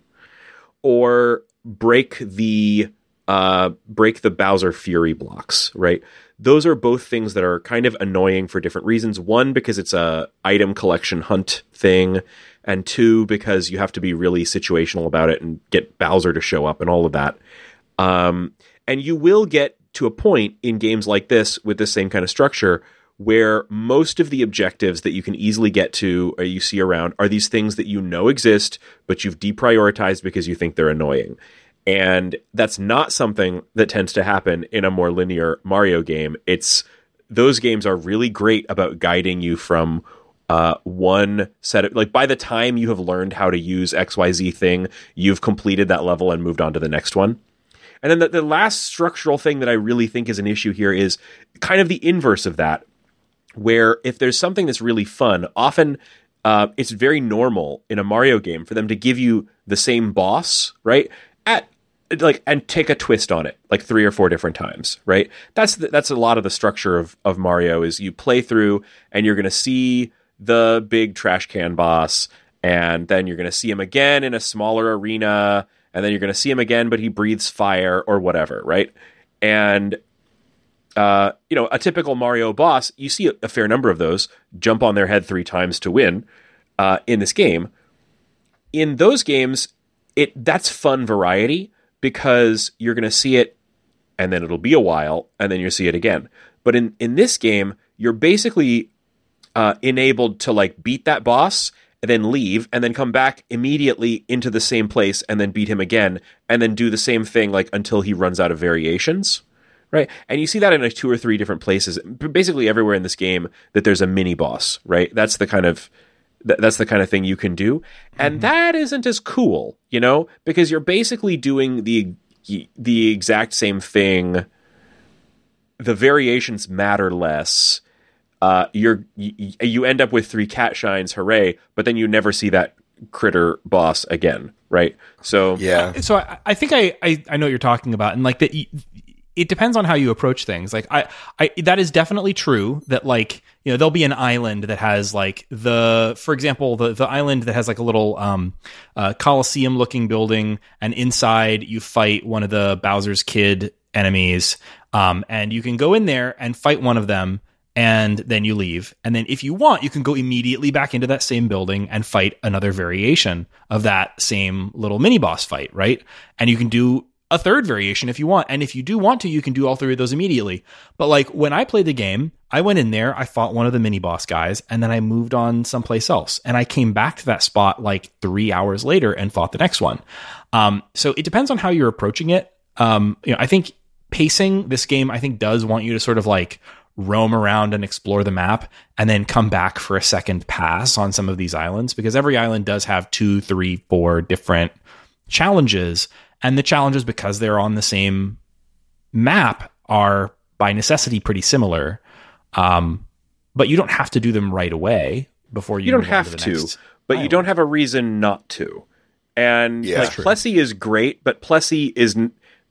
or break the uh, break the Bowser Fury blocks, right? Those are both things that are kind of annoying for different reasons. One, because it's a item collection hunt thing, and two, because you have to be really situational about it and get Bowser to show up and all of that. Um, and you will get to a point in games like this with the same kind of structure where most of the objectives that you can easily get to or you see around are these things that you know exist, but you've deprioritized because you think they're annoying. And that's not something that tends to happen in a more linear Mario game. It's those games are really great about guiding you from uh, one set of like by the time you have learned how to use XYZ thing, you've completed that level and moved on to the next one. And then the, the last structural thing that I really think is an issue here is kind of the inverse of that, where if there's something that's really fun, often uh, it's very normal in a Mario game for them to give you the same boss, right? At like and take a twist on it like three or four different times right that's the, that's a lot of the structure of of mario is you play through and you're going to see the big trash can boss and then you're going to see him again in a smaller arena and then you're going to see him again but he breathes fire or whatever right and uh, you know, a typical Mario boss, you see a, a, fair number of those jump on their head three times to win uh, in this game. In those games, it that's fun variety because you're going to see it, and then it'll be a while, and then you'll see it again. But in in this game, you're basically uh, enabled to like beat that boss and then leave and then come back immediately into the same place and then beat him again and then do the same thing like until he runs out of variations right? And you see that in like two or three different places, basically everywhere in this game that there's a mini boss, right? That's the kind of that's the kind of thing you can do, and mm-hmm. that isn't as cool, you know, because you're basically doing the the exact same thing. The variations matter less. Uh, you're you, you end up with three cat shines, hooray! But then you never see that critter boss again, right? So yeah. So I, I think I, I, I know what you're talking about, and like that it depends on how you approach things. Like I, I that is definitely true that like you know there'll be an island that has like the for example the the island that has like a little um uh, coliseum looking building and inside you fight one of the Bowser's kid enemies um and you can go in there and fight one of them and then you leave and then if you want you can go immediately back into that same building and fight another variation of that same little mini boss fight right and you can do a third variation if you want. And if you do want to, you can do all three of those immediately. But like when I played the game, I went in there, I fought one of the mini boss guys, and then I moved on someplace else. And I came back to that spot like three hours later and fought the next one. Um, so it depends on how you're approaching it. Um, you know, I think pacing this game, I think, does want you to sort of like roam around and explore the map and then come back for a second pass on some of these islands because every island does have two, three, four different challenges and the challenges, because they're on the same map, are by necessity pretty similar. Um, but you don't have to do them right away before you. You don't have to, to but island. you don't have a reason not to. And yeah, like Plessie is great, but Plessie is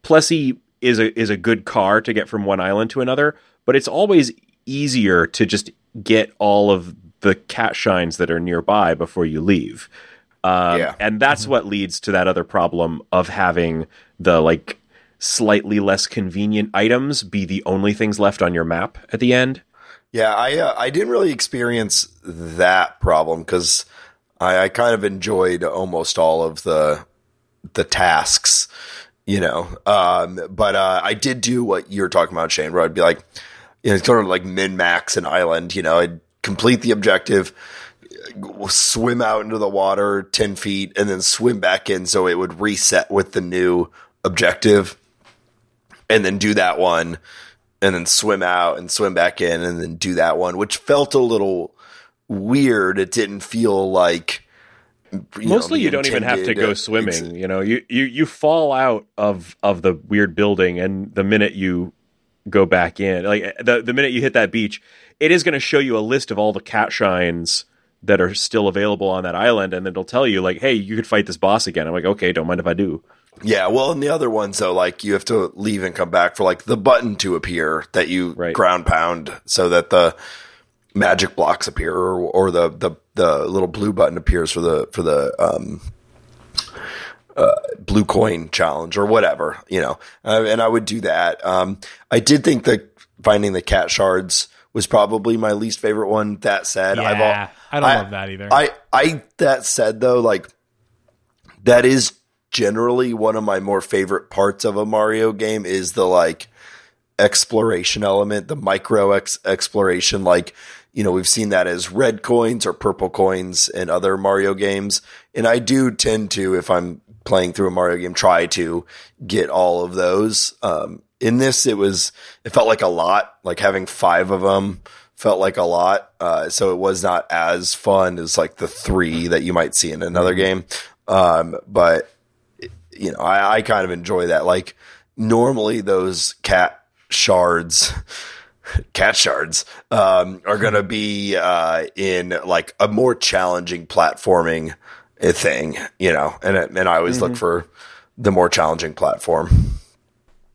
Plessie is a is a good car to get from one island to another. But it's always easier to just get all of the cat shines that are nearby before you leave. Um, Yeah. and that's what leads to that other problem of having the like slightly less convenient items be the only things left on your map at the end. Yeah, I uh, I didn't really experience that problem because I, I kind of enjoyed almost all of the the tasks, you know. Um, but uh, I did do what you're talking about, Shane, where I'd be like, you know, it's sort of like min max an island. You know, I'd complete the objective, swim out into the water ten feet, and then swim back in, so it would reset with the new objective, and then do that one and then swim out and swim back in and then do that one, which felt a little weird. It didn't feel like you Mostly, the you don't even have to go swimming. you know, you, you you fall out of of the weird building, and the minute you go back in, like the the minute you hit that beach, it is going to show you a list of all the cat shines that are still available on that island, and it'll tell you like, hey, you could fight this boss again. I'm like, okay, don't mind if I do. Yeah, well, and the other ones though, like you have to leave and come back for like the button to appear that you Right. ground pound so that the magic blocks appear, or, or the, the the little blue button appears for the for the um, uh, blue coin challenge or whatever, you know. Uh, and I would do that. Um, I did think that finding the cat shards was probably my least favorite one. That said, I've Yeah, al- I don't love that either. I, I that said though, like that is generally one of my more favorite parts of a Mario game is the like exploration element, the micro ex- exploration. Like, you know, we've seen that as red coins or purple coins in other Mario games. And I do tend to, if I'm playing through a Mario game, try to get all of those. Um, in this, it was, it felt like a lot, like having five of them felt like a lot. Uh, so it was not as fun as like the three that you might see in another game. Um, but you know, I, I kind of enjoy that. Like normally those cat shards, cat shards, um, are going to be, uh, in like a more challenging platforming thing, you know, and, and I always look for the more challenging platform.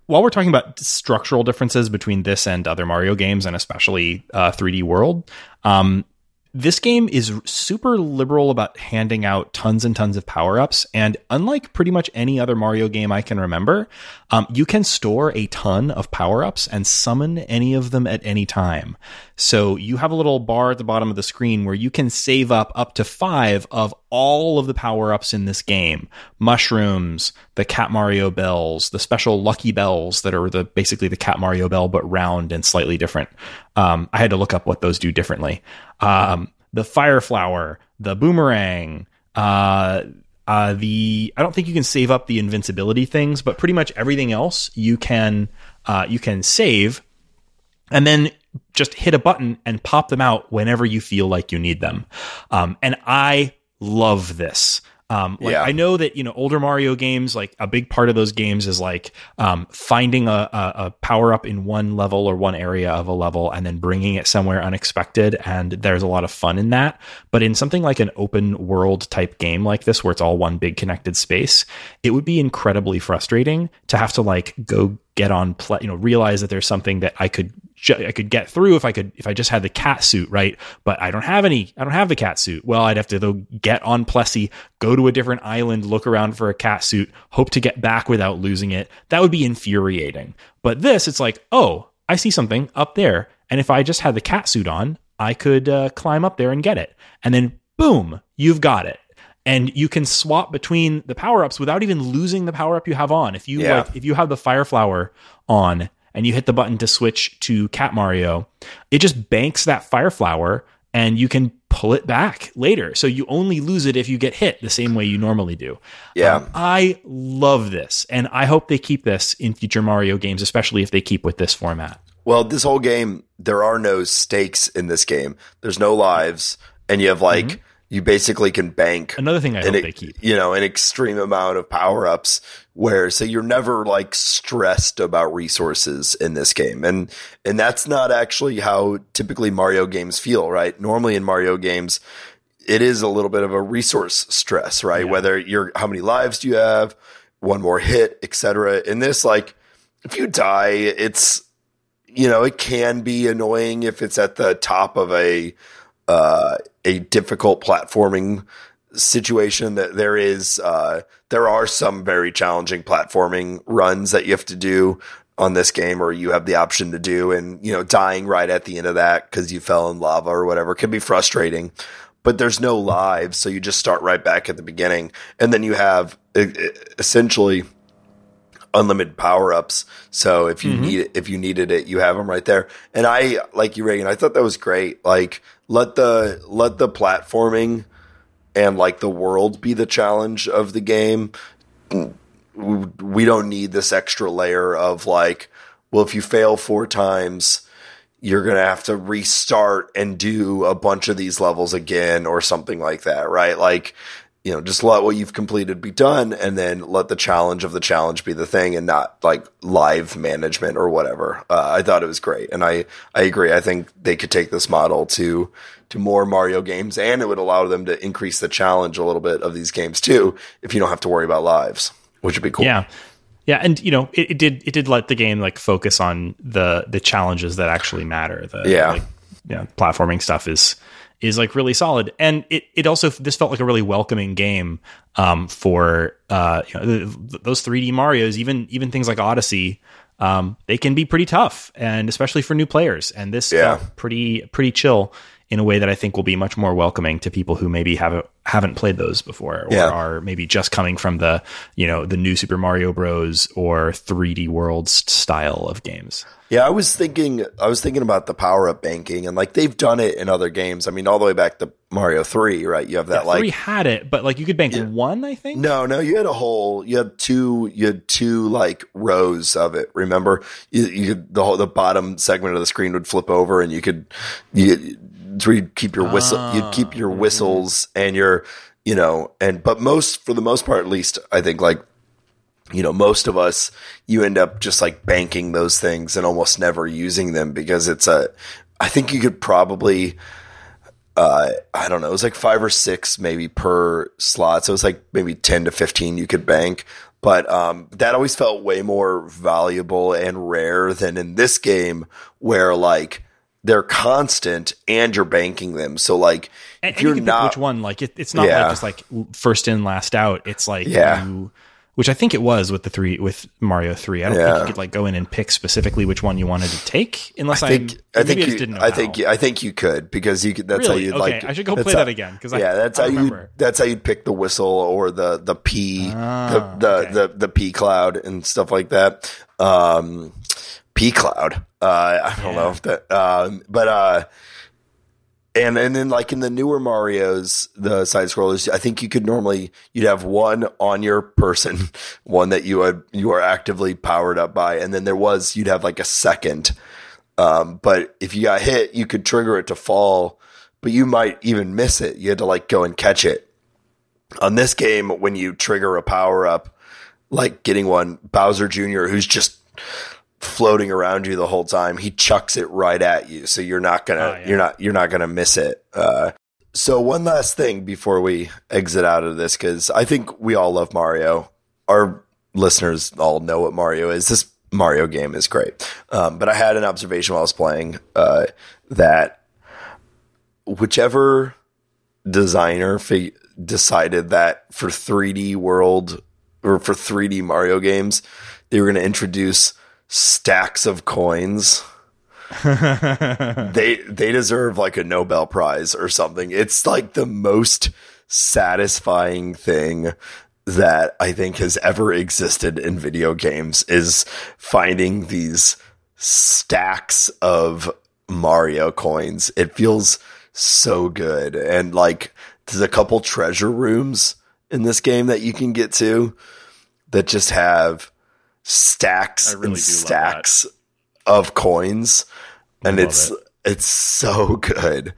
While we're talking about structural differences between this and other Mario games, and especially uh, 3D World, um, this game is super liberal about handing out tons and tons of power ups. And unlike pretty much any other Mario game I can remember, um, you can store a ton of power ups and summon any of them at any time. So you have a little bar at the bottom of the screen where you can save up up to five of all of the power ups in this game mushrooms, the Cat Mario bells, the special lucky bells that are the basically the Cat Mario bell but round and slightly different. Um, I had to look up what those do differently. Um, the fire flower, the boomerang, uh, uh, the I don't think you can save up the invincibility things, but pretty much everything else you can uh, you can save and then just hit a button and pop them out whenever you feel like you need them. Um, and I love this. Um, like Yeah. I know that you know older Mario games, like a big part of those games is like um, finding a, a, a power up in one level or one area of a level and then bringing it somewhere unexpected, and there's a lot of fun in that. But in something like an open world type game like this, where it's all one big connected space, it would be incredibly frustrating to have to like go get on play, you know, realize that there's something that I could ju- I could get through if I could if I just had the cat suit, right? But I don't have any. I don't have the cat suit. Well, I'd have to though get on Plessie, go to a different island, look around for a cat suit, hope to get back without losing it. That would be infuriating. But this, it's like, oh, I see something up there, and if I just had the cat suit on, I could uh, climb up there and get it, and then boom, you've got it and you can swap between the power ups without even losing the power up you have on. If you Yeah. like, if you have the fire flower on and you hit the button to switch to Cat Mario, it just banks that fire flower and you can pull it back later. So you only lose it if you get hit the same way you normally do. Yeah. Um, I love this, and I hope they keep this in future Mario games, especially if they keep with this format. Well, this whole game, there are no stakes in this game. There's no lives, and you have like you basically can bank Another thing I an hope they keep. you know an extreme amount of power ups. Where so you're never like stressed about resources in this game, and and that's not actually how typically Mario games feel, right? Normally in Mario games, it is a little bit of a resource stress, right? Whether you're how many lives do you have, one more hit, etc. In this, like if you die, it's you know, it can be annoying if it's at the top of a uh, a difficult platforming situation. That there is uh, there are some very challenging platforming runs that you have to do on this game or you have the option to do and you know dying right at the end of that because you fell in lava or whatever can be frustrating but there's no lives so you just start right back at the beginning and then you have essentially unlimited power ups. So if you mm-hmm. need it, if you needed it, you have them right there. And I like you, Reagan. I thought that was great. Like let the let the platforming and like the world be the challenge of the game we don't need this extra layer of like, well, if you fail four times, you're going to have to restart and do a bunch of these levels again or something like that, right? Like, you know, just let what you've completed be done and then let the challenge of the challenge be the thing and not like live management or whatever. Uh, I thought it was great. And I, I agree. I think they could take this model to, to more Mario games and it would allow them to increase the challenge a little bit of these games too, if you don't have to worry about lives which would be cool. Yeah. Yeah, and you know, it, it, did it did let the game like focus on the the challenges that actually matter. The yeah, like, yeah, platforming stuff is is like really solid, and it it also this felt like a really welcoming game um, for uh, you know, those 3D Mario's, even even things like Odyssey. Um, they can be pretty tough, and especially for new players. And this yeah. pretty pretty chill in a way that I think will be much more welcoming to people who maybe haven't haven't played those before or yeah. are maybe just coming from the you know the new Super Mario Bros or 3D Worlds style of games. Yeah, I was thinking I was thinking about the power up banking and like they've done it in other games. I mean, all the way back to Mario 3, right? You have that yeah, like 3 had it, but like you could bank yeah. one, I think. No, no, you had a whole you had two you had two like rows of it. Remember? You, you could, the whole the bottom segment of the screen would flip over and you could you where you'd keep your whistle, oh. you'd keep your ah. whistles and your, you know, and, but most, for the most part, at least, I think like, you know, most of us, you end up just like banking those things and almost never using them because it's a, I think you could probably, uh, I don't know, it was like five or six maybe per slot. So it was like maybe 10 to 15 you could bank. But um, that always felt way more valuable and rare than in this game where like they're constant and you're banking them. So like and, if you're you not which one, like it, it's not yeah. like just like first in last out. It's like yeah. You, which I think it was with the three with Mario three. I don't yeah. think you could like go in and pick specifically which one you wanted to take, unless I think I, I think you, I, I think I think you could because you could. That's really? how you okay. like. I should go play how, that again because yeah, I, that's how you that's how you'd pick the whistle or the the P ah, the the, okay. the, the P cloud and stuff like that. Um, P Cloud. Uh, I don't yeah. know if that, um, but uh, and and then like in the newer Mario's, the side scrollers, I think you could normally you'd have one on your person, one that you would you are actively powered up by, and then there was you'd have like a second. Um, but if you got hit, you could trigger it to fall, but you might even miss it. You had to like go and catch it. On this game, when you trigger a power up, like getting one, Bowser Jr., who's just floating around you the whole time. He chucks it right at you, so you're not gonna oh, yeah. you're not you're not gonna miss it. Uh, so one last thing before we exit out of this, because I think we all love Mario. Our listeners all know what Mario is. This Mario game is great, um, but I had an observation while I was playing uh, that whichever designer decided that for 3D World or for 3D Mario games, they were going to introduce stacks of coins. they they deserve like a Nobel Prize or something. It's like the most satisfying thing that I think has ever existed in video games is finding these stacks of Mario coins. It feels so good. And like there's a couple treasure rooms in this game that you can get to that just have stacks really and stacks of coins, and it's it. it's so good.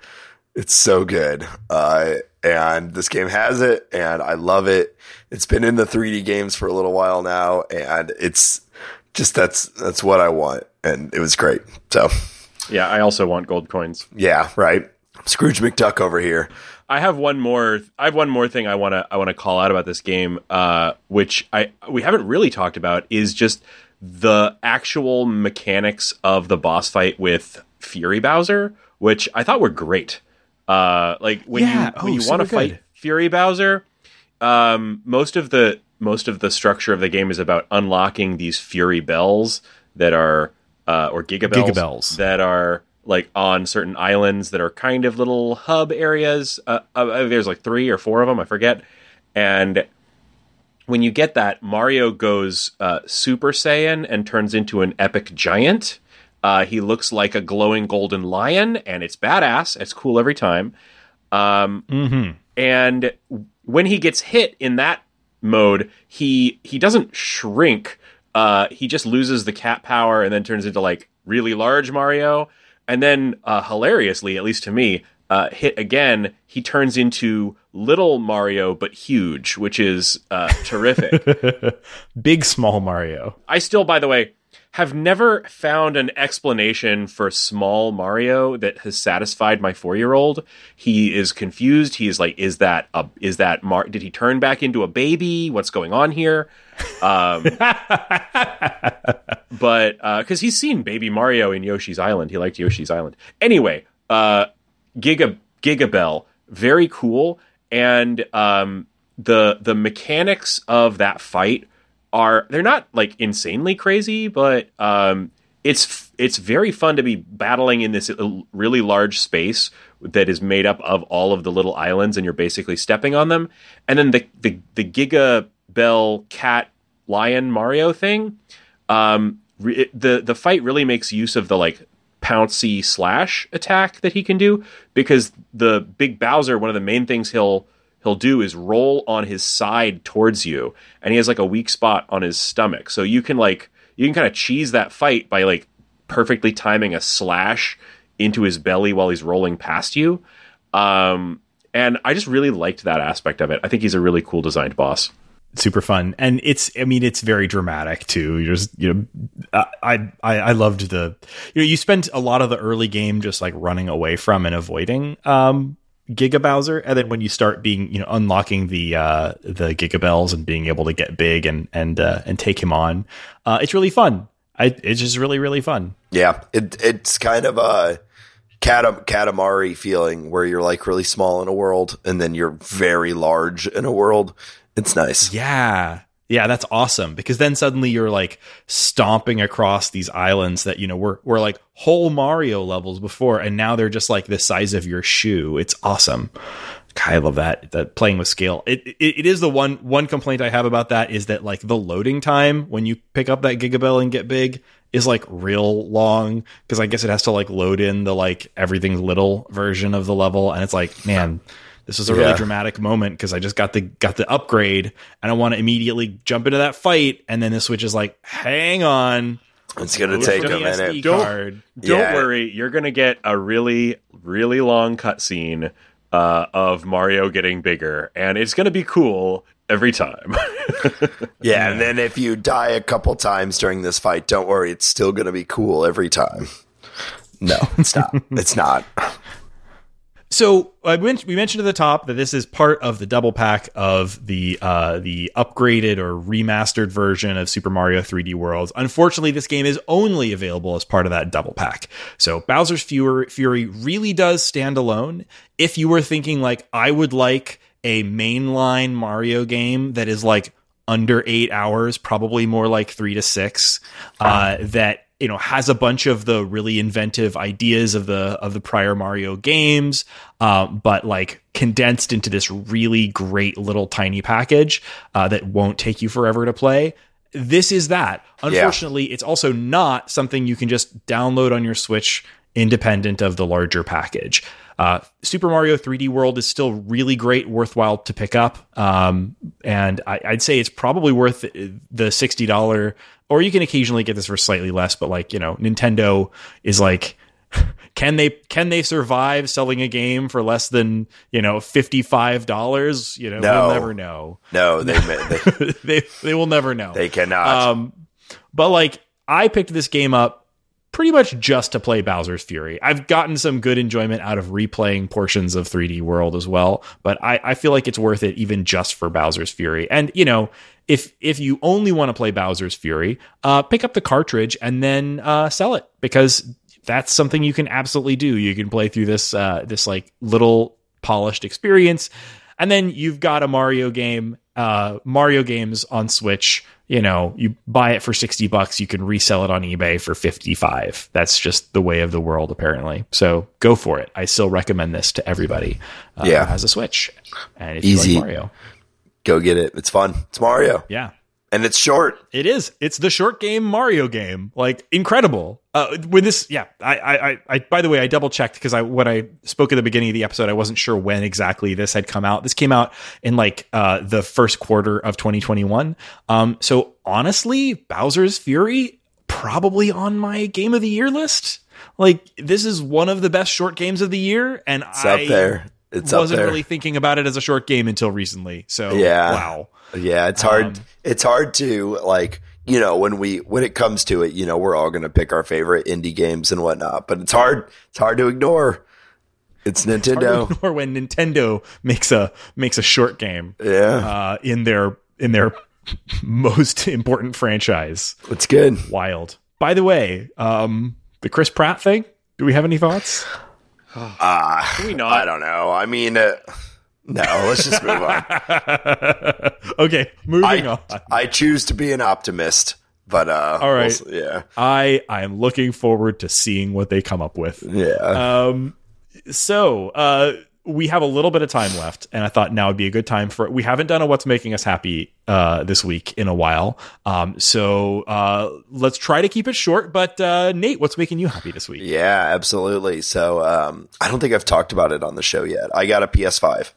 It's so good. Uh, and this game has it, and I love it. It's been in the 3D games for a little while now, and it's just that's that's what I want, and it was great. So, yeah, I also want gold coins. Yeah, right. Scrooge McDuck over here. I have one more. I have one more thing I want to I want to call out about this game, uh, which I we haven't really talked about is just the actual mechanics of the boss fight with Fury Bowser, which I thought were great. Uh, like when Yeah. you when Oh, you want to good. fight Fury Bowser, um, most of the most of the structure of the game is about unlocking these Fury bells that are uh, or Gigabells, Gigabells. that are like on certain islands that are kind of little hub areas. Uh, uh, there's like three or four of them, I forget. And when you get that, Mario goes uh, Super Saiyan and turns into an epic giant. Uh, he looks like a glowing golden lion, and it's badass. It's cool every time. Um, And when he gets hit in that mode, he he doesn't shrink. Uh, he just loses the cat power and then turns into like really large Mario. And then, uh, hilariously, at least to me, uh, hit again, he turns into little Mario but huge, which is uh, terrific. Big small Mario. I still, by the way, have never found an explanation for small Mario that has satisfied my four year old. He is confused. He is like, is that a, is that Mar? Did he turn back into a baby? What's going on here? Um, but because he's seen Baby Mario in Yoshi's Island, he liked Yoshi's Island. Anyway, uh, Giga Gigabell, very cool, and um, the the mechanics of that fight are they're not like insanely crazy, but um, it's it's very fun to be battling in this really large space that is made up of all of the little islands, and you're basically stepping on them. And then the the, the Giga Bell Cat Lion Mario thing, um, re- the the fight really makes use of the like pouncy slash attack that he can do because the big Bowser, one of the main things he'll he'll do is roll on his side towards you, and he has like a weak spot on his stomach. So you can like you can kind of cheese that fight by like perfectly timing a slash into his belly while he's rolling past you. Um, and I just really liked that aspect of it. I think he's a really cool designed boss. super fun and it's i mean it's very dramatic too you're just you know I, I i loved the you know you spent a lot of the early game just like running away from and avoiding um giga bowser and then when you start being you know unlocking the uh the gigabells and being able to get big and and uh and take him on uh it's really fun I, it's just really really fun Yeah, it, it's kind of a Katam- Katamari feeling where you're like really small in a world and then you're very large in a world. It's nice. Yeah. Yeah, that's awesome because then suddenly you're like stomping across these islands that you know were were like whole Mario levels before, and now they're just like the size of your shoe. It's awesome. I love that that playing with scale. It, it it is the one one complaint I have about that is that like the loading time when you pick up that Gigabell and get big is like real long because I guess it has to like load in the like everything's little version of the level, and it's like man. This was a really Yeah. dramatic moment because I just got the got the upgrade and I want to immediately jump into that fight and then the Switch is like, hang on, It's going to load take a minute. SD Don't- card. Don't Yeah. worry, you're gonna get a really, really long cutscene uh, of Mario getting bigger, and it's gonna be cool every time. Yeah, and then if you die a couple times during this fight, don't worry, it's still going to be cool every time. No, it's not. it's not. So I men- we mentioned at the top that this is part of the double pack of the uh, the upgraded or remastered version of Super Mario 3D World. Unfortunately, this game is only available as part of that double pack. So Bowser's Fury, Fury really does stand alone. If you were thinking like I would like a mainline Mario game that is like under eight hours, probably more like three to six, uh, that you know has a bunch of the really inventive ideas of the of the prior Mario games, um, but like condensed into this really great little tiny package uh, that won't take you forever to play. This is that. Unfortunately, it's also not something you can just download on your Switch independent of the larger package. Uh, Super Mario 3D World is still really great, worthwhile to pick up, um, and I, I'd say it's probably worth the sixty dollar. Or you can occasionally get this for slightly less, but like you know, Nintendo is like, can they can they survive selling a game for less than you know fifty five dollars? You know, No. we'll never know. No, they they, they they will never know. they cannot. Um, but like I picked this game up pretty much just to play Bowser's Fury. I've gotten some good enjoyment out of replaying portions of 3D World as well, but I, I feel like it's worth it even just for Bowser's Fury. And you know, if if you only want to play Bowser's Fury, uh, pick up the cartridge and then uh, sell it because that's something you can absolutely do. You can play through this uh, this like little polished experience, and then you've got a Mario game, uh, Mario games on Switch. You know, you buy it for sixty bucks, you can resell it on eBay for fifty five. That's just the way of the world, apparently. So go for it. I still recommend this to everybody. Uh, Yeah. who has a Switch, and if Easy. you like Mario, Go get it. It's fun. It's Mario, yeah. and it's short. It is. It's the short game Mario game. Like incredible. Uh, when this, yeah. I, I, I, by the way, I double checked because I when I spoke at the beginning of the episode, I wasn't sure when exactly this had come out. This came out in like uh, the first quarter of 2021. Um, so honestly, Bowser's Fury probably on my game of the year list. Like this is one of the best short games of the year, and It's I up there. It's wasn't really thinking about it as a short game until recently. So Yeah. wow. Yeah, it's hard. Um, it's hard to like you know when we when it comes to it, you know, we're all going to pick our favorite indie games and whatnot, but it's hard. It's hard to ignore. It's Nintendo. or when Nintendo makes a makes a short game yeah, uh, in their in their most important franchise. it's good. Wild. By the way, um, the Chris Pratt thing. Do we have any thoughts? Ah, we I don't know. I mean, uh, no. Let's just move on. okay, moving I, on. I choose to be an optimist, but uh, All right. we'll yeah, I I am looking forward to seeing what they come up with. yeah. Um, so uh, we have a little bit of time left, and I thought now would be a good time for. We haven't done a what's making us happy uh, this week in a while, um, so uh, let's try to keep it short. But uh, Nate, what's making you happy this week? Yeah, absolutely. So um, I don't think I've talked about it on the show yet. I got a PS5,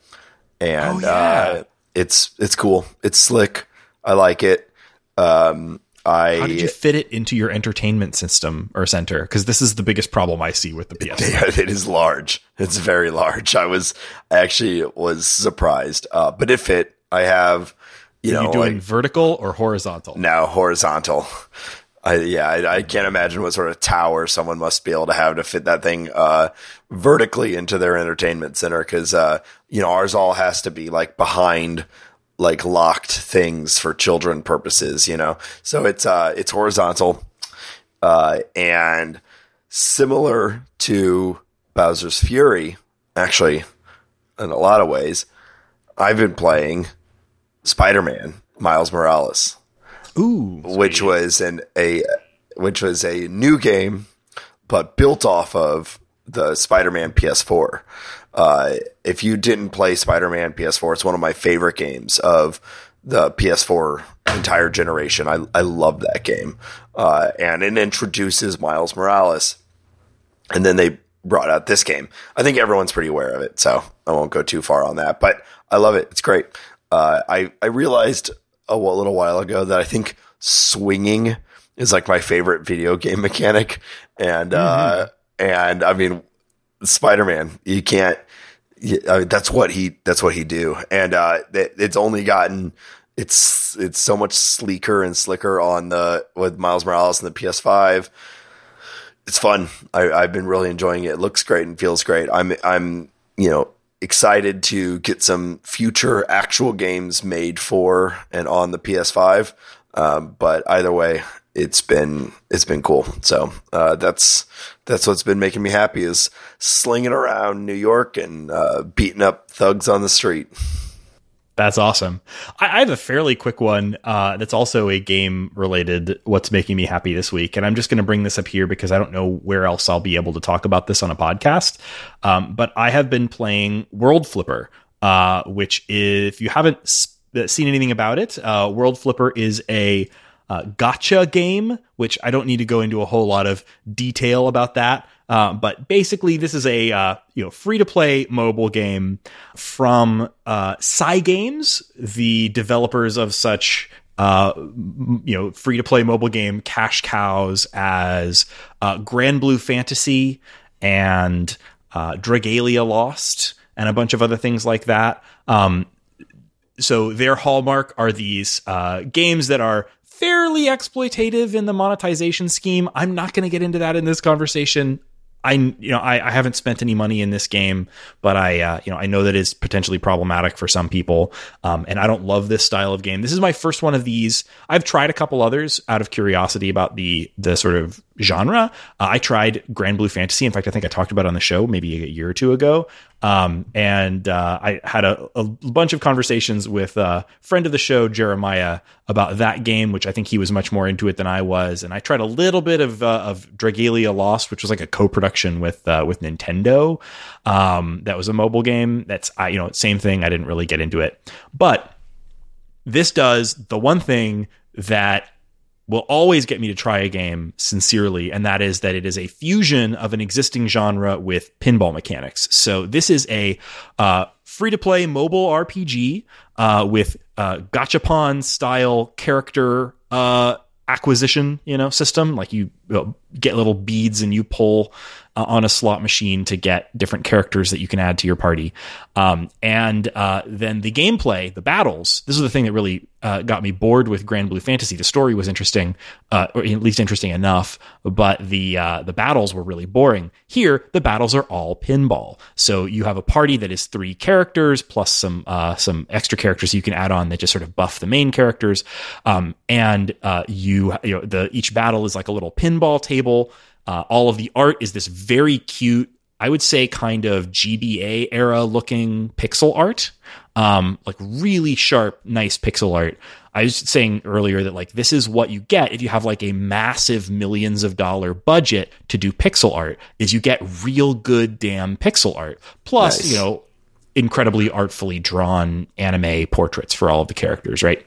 and Oh, yeah. uh, it's it's cool. It's slick. I like it. Um, I How did you fit it into your entertainment system or center? Because this is the biggest problem I see with the PS. Yeah, it is large. It's very large. I was I actually was surprised, uh, but it fit. I have, you Are know, you doing like, vertical or horizontal? now horizontal. I, yeah, I, I can't imagine what sort of tower someone must be able to have to fit that thing uh, vertically into their entertainment center because uh, you know ours all has to be like behind like locked things for children purposes. You know, so it's uh, it's horizontal uh, and similar to Bowser's Fury, actually, in a lot of ways. I've been playing Spider Man Miles Morales Ooh, which was an a which was a new game, but built off of the Spider-Man PS4. Uh, if you didn't play Spider-Man PS4, it's one of my favorite games of the PS4 entire generation. I I love that game, uh, and it introduces Miles Morales, and then they brought out this game. I think everyone's pretty aware of it, so I won't go too far on that. But I love it; it's great. Uh, I I realized a little while ago that I think swinging is like my favorite video game mechanic, and uh, and I mean Spider Man, you can't. I mean, that's what he. That's what he do, and uh, it, it's only gotten. It's it's so much sleeker and slicker on the with Miles Morales and the PS5 it's fun. I, I've been really enjoying it. It looks great and feels great. I'm I'm you know excited to get some future actual games made for and on the PS5. Um, but either way, it's been it's been cool. So uh, that's that's what's been making me happy is slinging around New York and uh, beating up thugs on the street. That's awesome. I, I have a fairly quick one uh, that's also a game related. What's making me happy this week, and I'm just going to bring this up here because I don't know where else I'll be able to talk about this on a podcast. Um, but I have been playing World Flipper, uh, which if you haven't seen anything about it, uh, World Flipper is a uh, gacha game, which I don't need to go into a whole lot of detail about that. Uh, but basically, this is a uh, you know free to play mobile game from uh, Cygames, the developers of such uh, you know free to play mobile game cash cows as uh, Granblue Fantasy and uh, Dragalia Lost and a bunch of other things like that. Um, so their hallmark are these uh, games that are fairly exploitative in the monetization scheme. I'm not going to get into that in this conversation. I you know I, I haven't spent any money in this game, but I uh, you know I know that is potentially problematic for some people, um, and I don't love this style of game. This is my first one of these. I've tried a couple others out of curiosity about the the sort of genre. Uh, I tried Granblue Fantasy. In fact, I think I talked about it on the show maybe a year or two ago. Um, and uh, I had a, a, bunch of conversations with a friend of the show, Jeremiah, about that game, which I think he was much more into it than I was. And I tried a little bit of uh, of Dragalia Lost, which was like a co-production with uh, with Nintendo. Um, that was a mobile game. That's I you know same thing. I didn't really get into it, but this does the one thing that will always get me to try a game sincerely, and that is that it is a fusion of an existing genre with pinball mechanics. So this is a uh, free to play mobile RPG uh, with uh, gachapon style character uh, acquisition, you know, system. Like you get little beads and you pull uh, on a slot machine to get different characters that you can add to your party. Um, and uh, then the gameplay, the battles. This is the thing that really uh, got me bored with Granblue Fantasy. The story was interesting, uh, or at least interesting enough, but the uh, the battles were really boring. Here, the battles are all pinball. So you have a party that is three characters plus some uh, some extra characters you can add on that just sort of buff the main characters. Um, and you, you know, the each battle is like a little pinball table uh, all of the art is this very cute, I would say, kind of GBA era looking pixel art, um, like really sharp, nice pixel art. I was saying earlier that like this is what you get if you have like a massive millions of dollar budget to do pixel art is you get real good damn pixel art. Plus, nice. you know, incredibly artfully drawn anime portraits for all of the characters, right?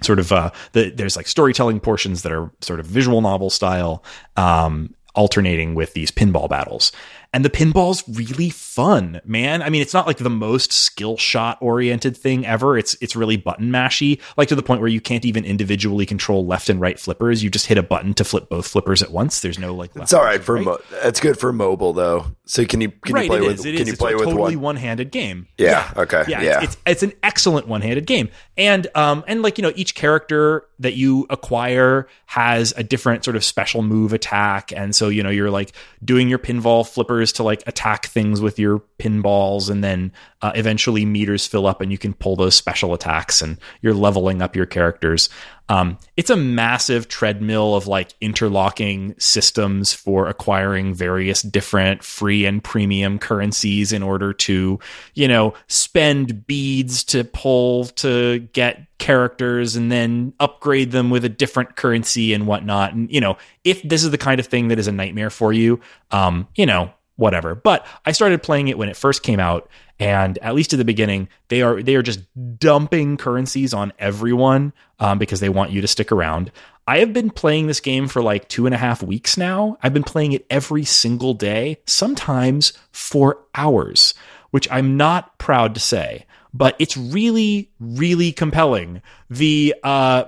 Sort of uh the, there's like storytelling portions that are sort of visual novel style um alternating with these pinball battles. And the pinball's really fun, man. I mean, it's not like the most skill shot oriented thing ever. It's it's really button mashy, like to the point where you can't even individually control left and right flippers. You just hit a button to flip both flippers at once. There's no like. It's all right for right. Mo- that's good for mobile though. So can you can right, you play with can you is. play it's with a totally one handed game? Yeah. yeah. Okay. Yeah. yeah. It's, it's it's an excellent one handed game, and um and like you know each character that you acquire has a different sort of special move attack, and so you know you're like doing your pinball flippers to like attack things with your pinballs, and then uh, eventually meters fill up and you can pull those special attacks, and you're leveling up your characters. Um, it's a massive treadmill of like interlocking systems for acquiring various different free and premium currencies in order to, you know, spend beads to pull to get characters and then upgrade them with a different currency and whatnot. And, you know, if this is the kind of thing that is a nightmare for you, um, you know, whatever. But I started playing it when it first came out, and at least at the beginning, they are they are just dumping currencies on everyone um, because they want you to stick around. I have been playing this game for like two and a half weeks now. I've been playing it every single day, sometimes for hours, which I'm not proud to say, but it's really, really compelling. The uh,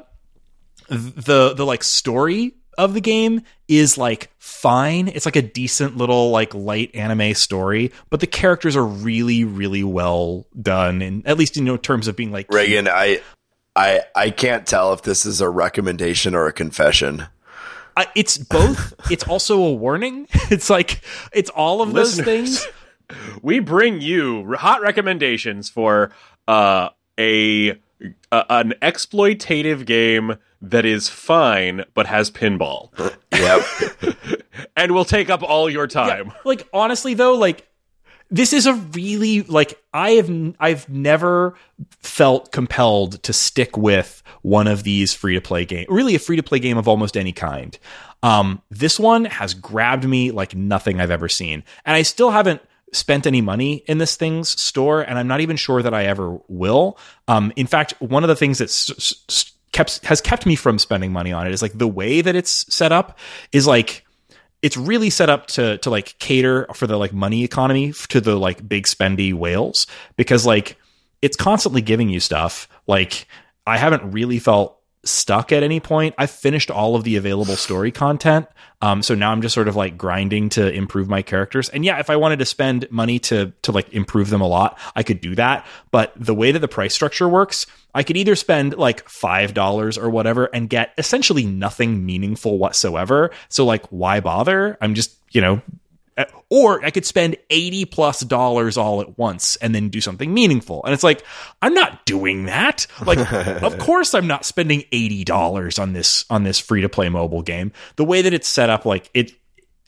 the the like story of the game is like fine. It's like a decent little like light anime story, but the characters are really really well done and at least in you know, terms of being like Raygan, I I I can't tell if this is a recommendation or a confession. Uh, it's both. it's also a warning. It's like it's all of those things. We bring you hot recommendations for uh, a, a an exploitative game that is fine but has pinball. Yep. and will take up all your time. Yeah, like honestly though, like this is a really like I have I've never felt compelled to stick with one of these free to play game. Really a free to play game of almost any kind. Um this one has grabbed me like nothing I've ever seen. And I still haven't spent any money in this thing's store and I'm not even sure that I ever will. Um in fact, one of the things that's s- s- kept has kept me from spending money on it. Is like the way that it's set up is like it's really set up to to like cater for the like money economy to the like big spendy whales because like it's constantly giving you stuff. Like I haven't really felt stuck at any point. I've finished all of the available story content. Um, so now I'm just sort of like grinding to improve my characters. And yeah, if I wanted to spend money to to like improve them a lot, I could do that. But the way that the price structure works, I could either spend like five dollars or whatever and get essentially nothing meaningful whatsoever. So like, why bother? I'm just you know Or I could spend 80 plus dollars all at once and then do something meaningful. And it's like, I'm not doing that. Like, of course I'm not spending $80 on this, on this free to play mobile game. The way that it's set up, like it,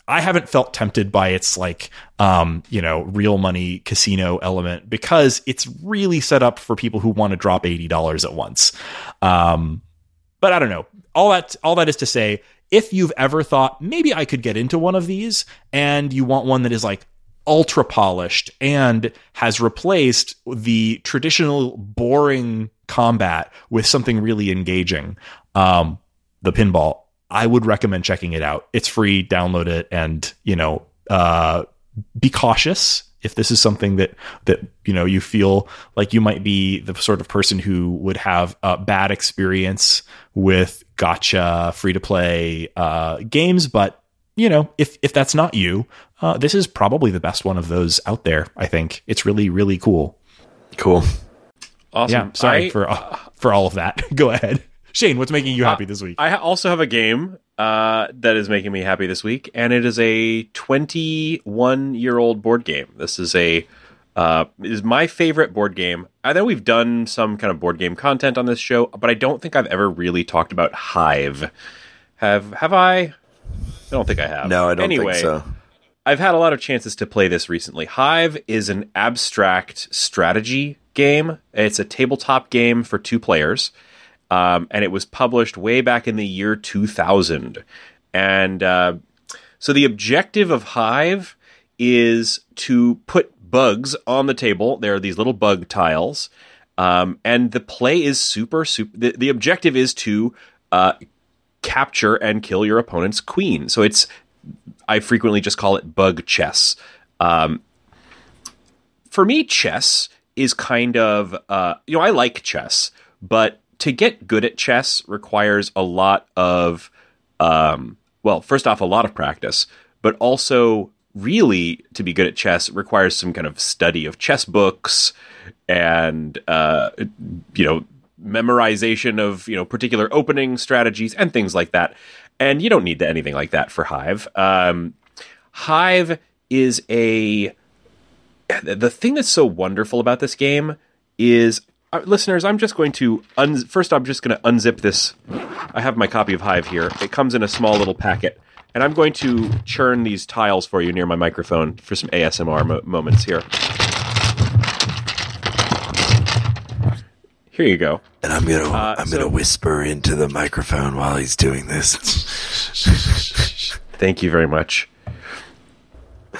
I haven't felt tempted by its like um, you know, real money casino element because it's really set up for people who want to drop $80 at once. Um, but I don't know. All that all that is to say, if you've ever thought maybe I could get into one of these and you want one that is like ultra polished and has replaced the traditional boring combat with something really engaging, um, the pinball I would recommend checking it out. It's free, download it, and you know, uh, be cautious if this is something that that you know you feel like you might be the sort of person who would have a bad experience with gacha free to play uh, games. But you know, if if that's not you, uh, this is probably the best one of those out there. I think it's really really cool. Cool. Awesome. Yeah, sorry I- for uh, for all of that. Go ahead, Shane. What's making you happy this week? I also have a game uh, that is making me happy this week, and it is a 21 year old board game. This is a uh, is my favorite board game. I know we've done some kind of board game content on this show, but I don't think I've ever really talked about Hive. Have have I? I don't think I have. No, I don't anyway, think so. I've had a lot of chances to play this recently. Hive is an abstract strategy game. It's a tabletop game for two players, um, and it was published way back in the year 2000. And uh, so the objective of Hive is to put bugs on the table. There are these little bug tiles, um, and the play is super super. The, the objective is to uh, capture and kill your opponent's queen. So it's I frequently just call it bug chess. Um, for me, chess is kind of uh, you know I like chess, but to get good at chess requires a lot of um, well, first off, a lot of practice, but also really to be good at chess requires some kind of study of chess books and uh, you know memorization of you know particular opening strategies and things like that. And you don't need anything like that for Hive. Um, Hive is a the thing that's so wonderful about this game is uh, listeners i'm just going to un- first i'm just going to unzip this i have my copy of hive here it comes in a small little packet and i'm going to churn these tiles for you near my microphone for some asmr mo- moments here here you go And I'm gonna Uh, I'm so- gonna whisper into the microphone while he's doing this. Thank you very much.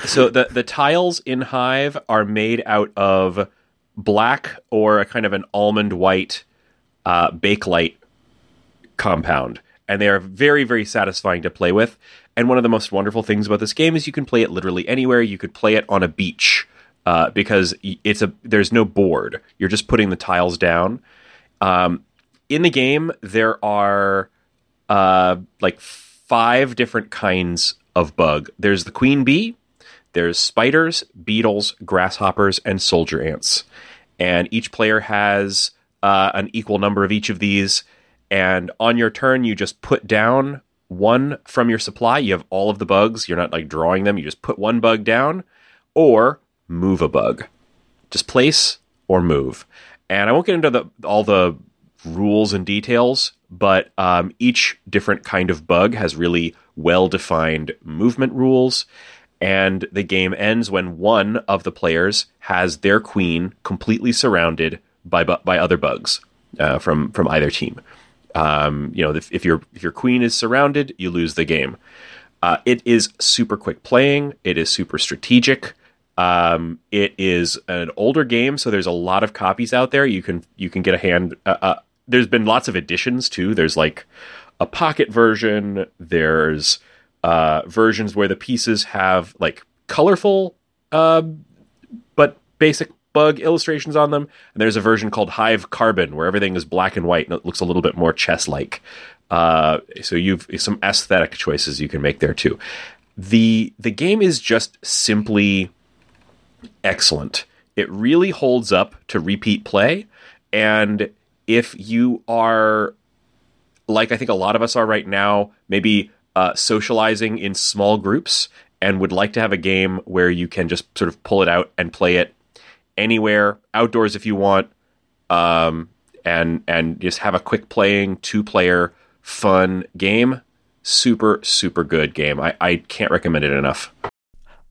So the the tiles in Hive are made out of black or a kind of an almond white uh, bakelite compound, and they are very very satisfying to play with. And one of the most wonderful things about this game is you can play it literally anywhere. You could play it on a beach uh, because it's a there's no board. You're just putting the tiles down. Um, in the game, there are uh, like five different kinds of bug. There's the queen bee, there's spiders, beetles, grasshoppers, and soldier ants. And each player has uh, an equal number of each of these. And on your turn, you just put down one from your supply. You have all of the bugs. You're not like drawing them. You just put one bug down or move a bug. Just place or move. And I won't get into the, all the rules and details, but um, each different kind of bug has really well defined movement rules. And the game ends when one of the players has their queen completely surrounded by by other bugs uh, from from either team. Um, you know, if, if your if your queen is surrounded, you lose the game. Uh, it is super quick playing. It is super strategic. Um, it is an older game, so there's a lot of copies out there. You can you can get a hand. Uh, uh, there's been lots of editions too. There's like a pocket version. There's uh, versions where the pieces have like colorful uh, but basic bug illustrations on them. And there's a version called Hive Carbon where everything is black and white and it looks a little bit more chess like. Uh, so you've some aesthetic choices you can make there too. The the game is just simply excellent. It really holds up to repeat play. And if you are like I think a lot of us are right now, maybe uh, socializing in small groups and would like to have a game where you can just sort of pull it out and play it anywhere, outdoors if you want, um, and and just have a quick playing two player fun game. Super super good game. I, I can't recommend it enough.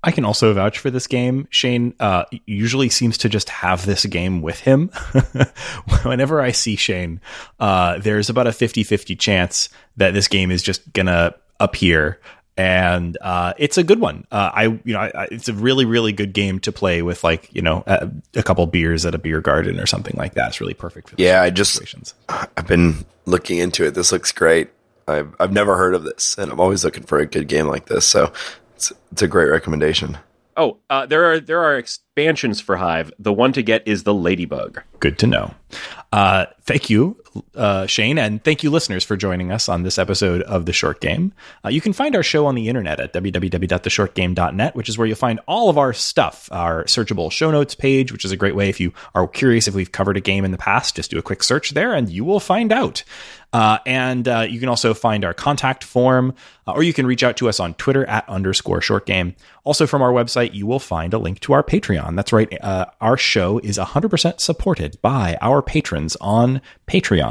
I can also vouch for this game. Shane uh, usually seems to just have this game with him. Whenever I see Shane, uh, there's about a 50 50 chance that this game is just going to appear. And uh, it's a good one. Uh, I, you know, I, it's a really, really good game to play with, like, you know, a, a, couple beers at a beer garden or something like that. It's really perfect for. Yeah, I just, situations. I've been looking into it. This looks great. I've I've never heard of this, and I'm always looking for a good game like this. So it's, it's a great recommendation. Oh, uh, there are there are expansions for Hive. The one to get is the Ladybug. Good to know. Uh, thank you, uh, Shane, and thank you, listeners, for joining us on this episode of The Short Game. Uh, you can find our show on the internet at www.theshortgame.net, which is where you'll find all of our stuff, our searchable show notes page, which is a great way if you are curious if we've covered a game in the past, just do a quick search there and you will find out. Uh, and uh, you can also find our contact form, uh, or you can reach out to us on Twitter at underscore short game. Also, from our website, you will find a link to our Patreon. That's right, uh, our show is 100% supported by our patrons on Patreon.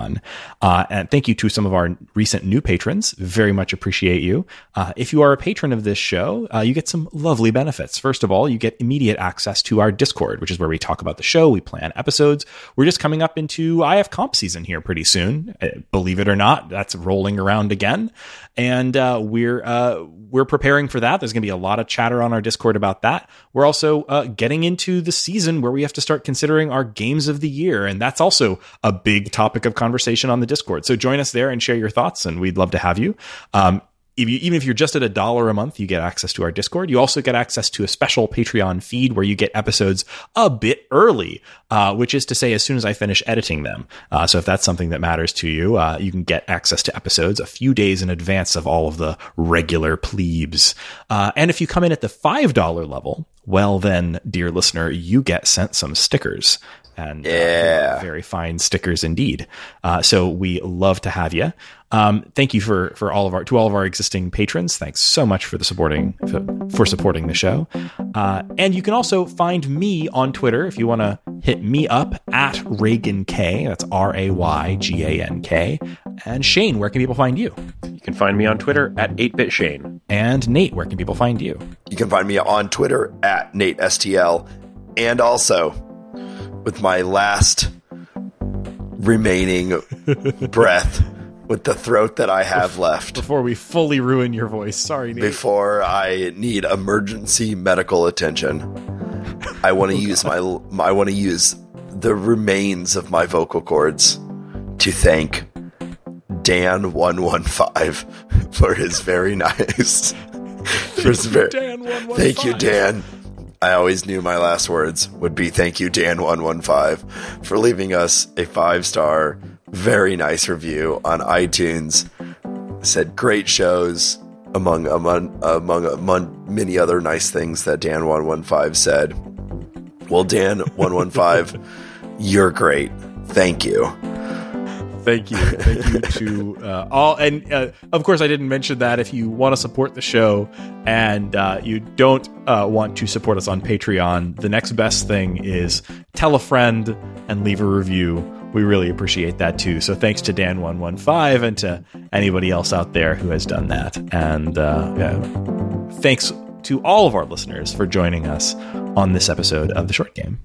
Uh, and thank you to some of our recent new patrons. Very much appreciate you. Uh, if you are a patron of this show, you get some lovely benefits. First of all, you get immediate access to our Discord, which is where we talk about the show, we plan episodes. We're just coming up into IF comp season here pretty soon. believe believe it or not, that's rolling around again, and uh, we're uh, we're preparing for that. There's going to be a lot of chatter on our Discord about that. We're also uh, getting into the season where we have to start considering our games of the year, and that's also a big topic of conversation on the Discord. So join us there and share your thoughts, and we'd love to have you. Um, if you, even if you're just at a dollar a month, you get access to our Discord. You also get access to a special Patreon feed where you get episodes a bit early, uh, which is to say, as soon as I finish editing them. Uh, so if that's something that matters to you, uh, you can get access to episodes a few days in advance of all of the regular plebes. Uh, and if you come in at the $5 level, well, then, dear listener, you get sent some stickers and uh, yeah. uh, very fine stickers indeed. Uh, so we love to have you. Um, thank you for for all of our to all of our existing patrons. Thanks so much for the supporting for, for supporting the show. Uh, and you can also find me on Twitter if you want to hit me up at Raygan K. That's R A Y G A N K. And Shane, where can people find you? You can find me on Twitter at 8bit Shane. And Nate, where can people find you? You can find me on Twitter at Nate STL. And also with my last remaining breath with the throat that I have left. Before we fully ruin your voice. Sorry, Nate. Before I need emergency medical attention. I want to oh, use my I want to use the remains of my vocal cords to thank Dan one one five for his very nice. for his very, Dan Thank you, Dan. I always knew my last words would be thank you, Dan115, for leaving us a five star, very nice review on iTunes. Said great shows, among, among, among, among many other nice things that Dan115 said. Well, Dan115, you're great. Thank you. Thank you. Thank you to uh, all. And uh, of course, I didn't mention that if you want to support the show and uh, you don't uh, want to support us on Patreon, the next best thing is tell a friend and leave a review. We really appreciate that too. So thanks to Dan115 and to anybody else out there who has done that. And uh, yeah, thanks to all of our listeners for joining us on this episode of The Short Game.